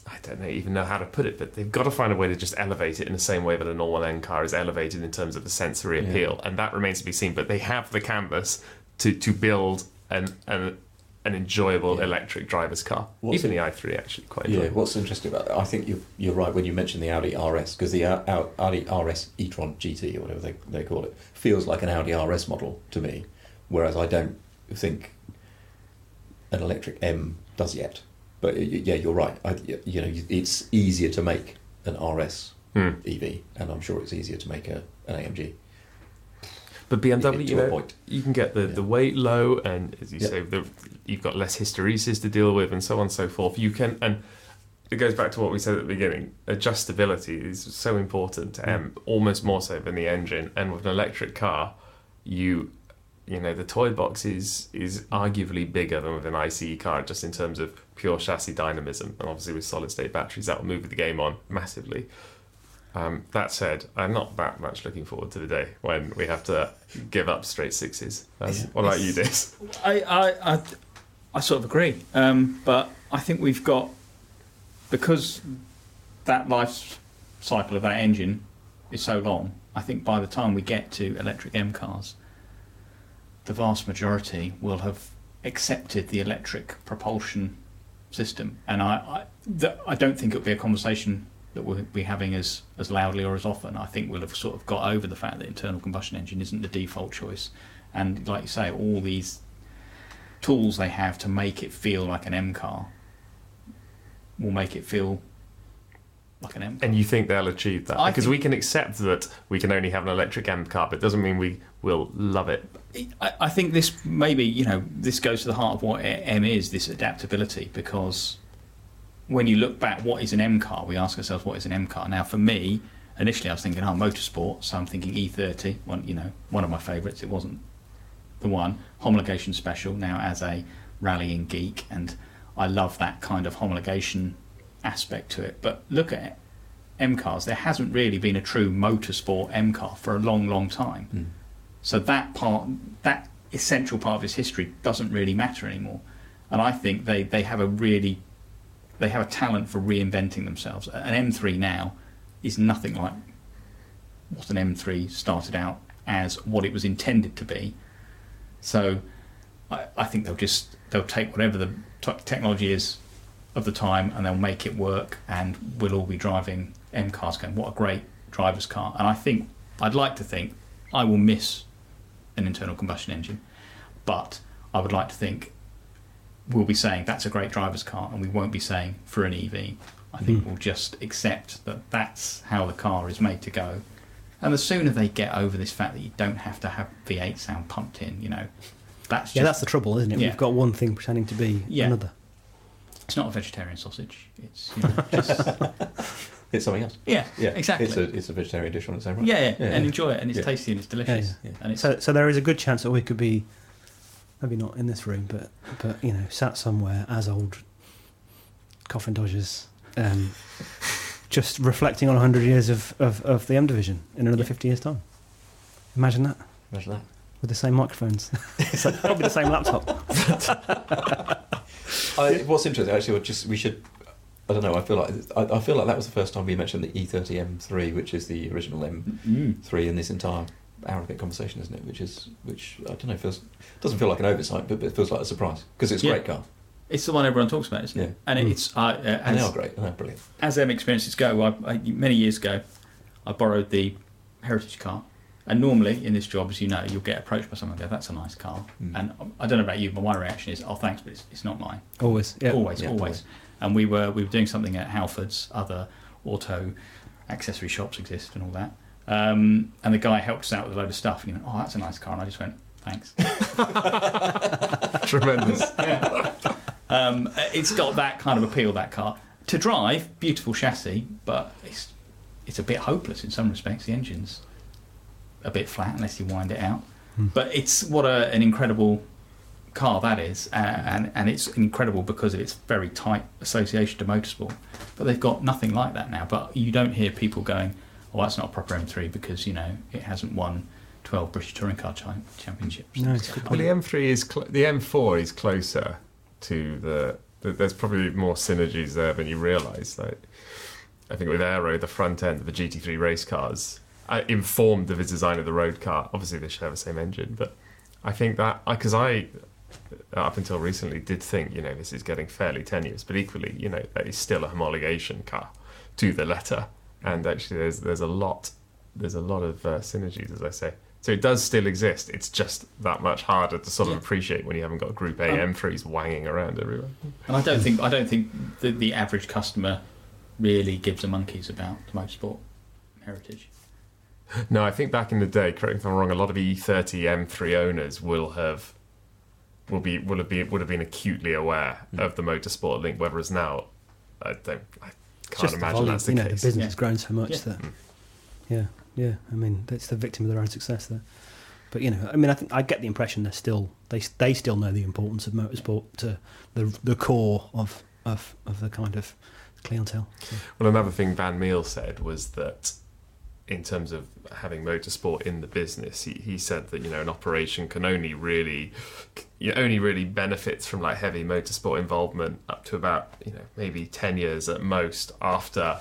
S5: I don't know, even know how to put it, but they've got to find a way to just elevate it in the same way that a normal M car is elevated in terms of the sensory
S3: Yeah.
S5: appeal, and that remains to be seen. But they have the canvas to to build an an, an enjoyable
S3: Yeah.
S5: electric driver's car.
S3: What's
S5: even the i3 actually quite
S3: Yeah,
S5: enjoyable.
S3: what's interesting about that, I think you're, you're right when you mention the Audi RS, because the Au- Audi RS e-tron GT, or whatever they, they call it, feels like an Audi RS model to me, whereas I don't think an electric M does yet. But yeah, you're right. I, you know, it's easier to make an RS
S5: Hmm.
S3: EV, and I'm sure it's easier to make a, an AMG.
S5: But BMW, you know, you can get the,
S3: Yeah.
S5: the weight low, and as you
S3: Yeah.
S5: say, the, you've got less hysteresis to deal with, and so on and so forth. You can, and it goes back to what we said at the beginning. Adjustability is so important to M, almost more so than the engine. And with an electric car, you, you know, the toy box is is arguably bigger than with an ICE car, just in terms of pure chassis dynamism. And obviously, with solid state batteries, that will move the game on massively. Um, that said, I'm not that much looking forward to the day when we have to give up straight sixes. That's,
S3: Yeah.
S5: what about you, Diz?
S4: I, I, I, I sort of agree. Um, but I think we've got, because that life cycle of that engine is so long, I think by the time we get to electric M cars, the vast majority will have accepted the electric propulsion system. And I, I, th- I don't think it'll be a conversation that we'll be having as, as loudly or as often. I think we'll have sort of got over the fact that internal combustion engine isn't the default choice. And like you say, all these tools they have to make it feel like an M car will make it feel like an M car.
S5: And you think they'll achieve that?
S4: I
S5: because we can accept that we can only have an electric M car, but it doesn't mean we will love it.
S4: I, I think this maybe you know this goes to the heart of what M is this adaptability because when you look back what is an M car we ask ourselves what is an M car now for me initially I was thinking, oh, motorsport. So I'm thinking E30, one, you know, one of my favourites. It wasn't the one. Homologation special now as a rallying geek, and I love that kind of homologation aspect to it. But look at it. M cars, there hasn't really been a true motorsport M car for a long, long time. Hmm. So that part, that essential part of its history doesn't really matter anymore. And I think they, they have a really, they have a talent for reinventing themselves. An M3 now is nothing like what an M3 started out as, what it was intended to be. So I, I think they'll just, they'll take whatever the t- technology is of the time and they'll make it work and we'll all be driving M cars going, what a great driver's car. And I think, I'd like to think, I will miss an internal combustion engine, but I would like to think we'll be saying that's a great driver's car and we won't be saying for an EV. I think
S2: Hmm.
S4: we'll just accept that that's how the car is made to go. And the sooner they get over this fact that you don't have to have V8 sound pumped in, you know, that's
S2: Yeah, that's the trouble, isn't it?
S4: Yeah.
S2: We've got one thing pretending to be
S4: Yeah.
S2: another.
S4: It's not a vegetarian sausage. It's you know, just
S3: It's something else.
S4: Yeah,
S3: yeah,
S4: exactly.
S3: It's a it's a vegetarian dish on its own right.
S4: yeah, yeah, and enjoy it, and it's
S3: Yeah.
S4: tasty and it's
S2: Yeah,
S4: delicious,
S2: yeah.
S4: and it's
S2: So, so there is a good chance that we could be, maybe not in this room, but but you know, sat somewhere as old coffin dodgers, um, just reflecting on hundred years of, of, of the M division in another fifty years' time. Imagine that
S3: Imagine that.
S2: with the same microphones, It's like probably the same laptop.
S3: I, what's interesting, actually, just we should. I don't know. I feel like I, I feel like that was the first time we mentioned the E E30 M3, which is the original M3 in this entire hour of it conversation, isn't it? Which is which I don't know. Feels doesn't feel like an oversight, but, but it feels like a surprise because it's a
S4: Yeah.
S3: great car.
S4: it's the one everyone talks about, isn't it?
S3: Yeah.
S4: And
S3: Mm.
S4: it's uh, uh,
S3: And they are great. They're brilliant.
S4: as them experiences go. I, I, many years ago, I borrowed the heritage car, and normally in this job, as you know, you'll get approached by someone and go, "That's a nice car,"
S3: Mm.
S4: and I don't know about you, but my reaction is, "Oh, thanks, but it's, it's not mine."
S2: Always, yeah.
S4: always,
S3: Yeah,
S4: always.
S3: always.
S4: And we were we were doing something at Halfords, other auto accessory shops exist and all that. Um, and the guy helped us out with a load of stuff. And he went, "Oh, that's a nice car," and I just went, "Thanks."
S5: Tremendous.
S4: um, it's got that kind of appeal. That car to drive, beautiful chassis, but it's it's a bit hopeless in some respects. The engine's a bit flat unless you wind it out. But it's what a, an incredible car that is, uh, and and it's incredible because of its very tight association to motorsport. But they've got nothing like that now. But you don't hear people going, "Oh, that's not a proper M3 because you know it hasn't won 12 British touring car chi- championships."
S2: No, it's good
S5: Well, the M3 is cl- the M4 is closer to the, the. There's probably more synergies there than you realise. Like, I think with Aero, the front end of the GT3 race cars uh, informed of the design of the road car. Obviously, they should have the same engine, but I think that because I, up until recently, did think you know this is getting fairly tenuous, but equally, you know, that is still a homologation car to the letter, and actually, there's there's a lot there's a lot of uh, synergies, as I say. So it does still exist. It's just that much harder to sort of
S4: Yeah.
S5: appreciate when you haven't got Group A
S4: Um,
S5: M3s wanging around everywhere.
S4: And I don't think I don't think the, the average customer really gives a monkeys about the motorsport heritage.
S5: No, I think back in the day, correct me if I'm wrong, a lot of E30 M3 owners will have will be will have been would have been acutely aware of the motorsport link, whereas now I don't I can't
S2: just the
S5: imagine
S2: volume,
S5: that's the
S2: you know, the business
S4: Yeah.
S2: has grown so much
S4: Yeah.
S2: that, hmm. yeah, yeah. I mean, that's the victim of their own success there. But you know, I mean, I think I get the impression they're still they they still know the importance of motorsport to the the core of of, of the kind of clientele. So,
S5: Well, another thing Van Meel said was that in terms of having motorsport in the business, he, he said that you know an operation can only really you know, only really benefits from like heavy motorsport involvement up to about you know maybe ten years at most after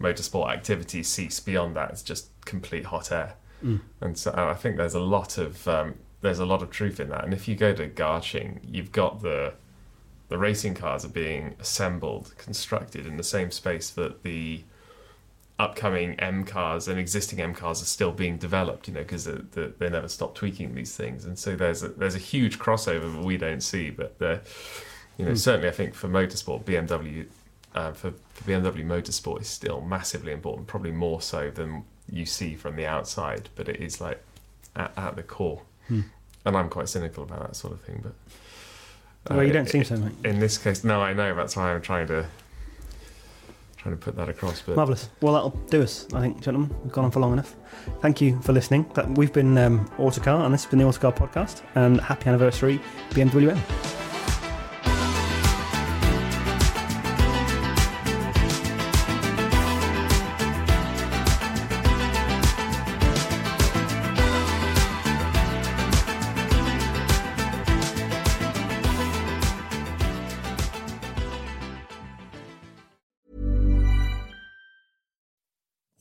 S5: motorsport activities cease. Beyond that, it's just complete hot air.
S2: Mm.
S5: And so I think there's a lot of um, there's a lot of truth in that. And if you go to Garching, you've got the the racing cars are being assembled, constructed in the same space that the upcoming M cars and existing M cars are still being developed. You know, because the, the, they never stop tweaking these things, and so there's a, there's a huge crossover that we don't see. But the, you know,
S2: Hmm.
S5: certainly I think for motorsport, BMW uh, for, for BMW motorsport is still massively important, probably more so than you see from the outside. But it is like at, at the core,
S2: Hmm.
S5: and I'm quite cynical about that sort of thing. But
S2: Well, you
S5: uh,
S2: don't seem
S5: i-
S2: so, mate.
S5: In this case, no, I know. That's why I'm trying to trying to put that across. But
S2: Marvellous. Well, that'll do us, I think, gentlemen. We've gone on for long enough. Thank you for listening. We've been um, Autocar, and this has been the Autocar podcast. And happy anniversary, BMW.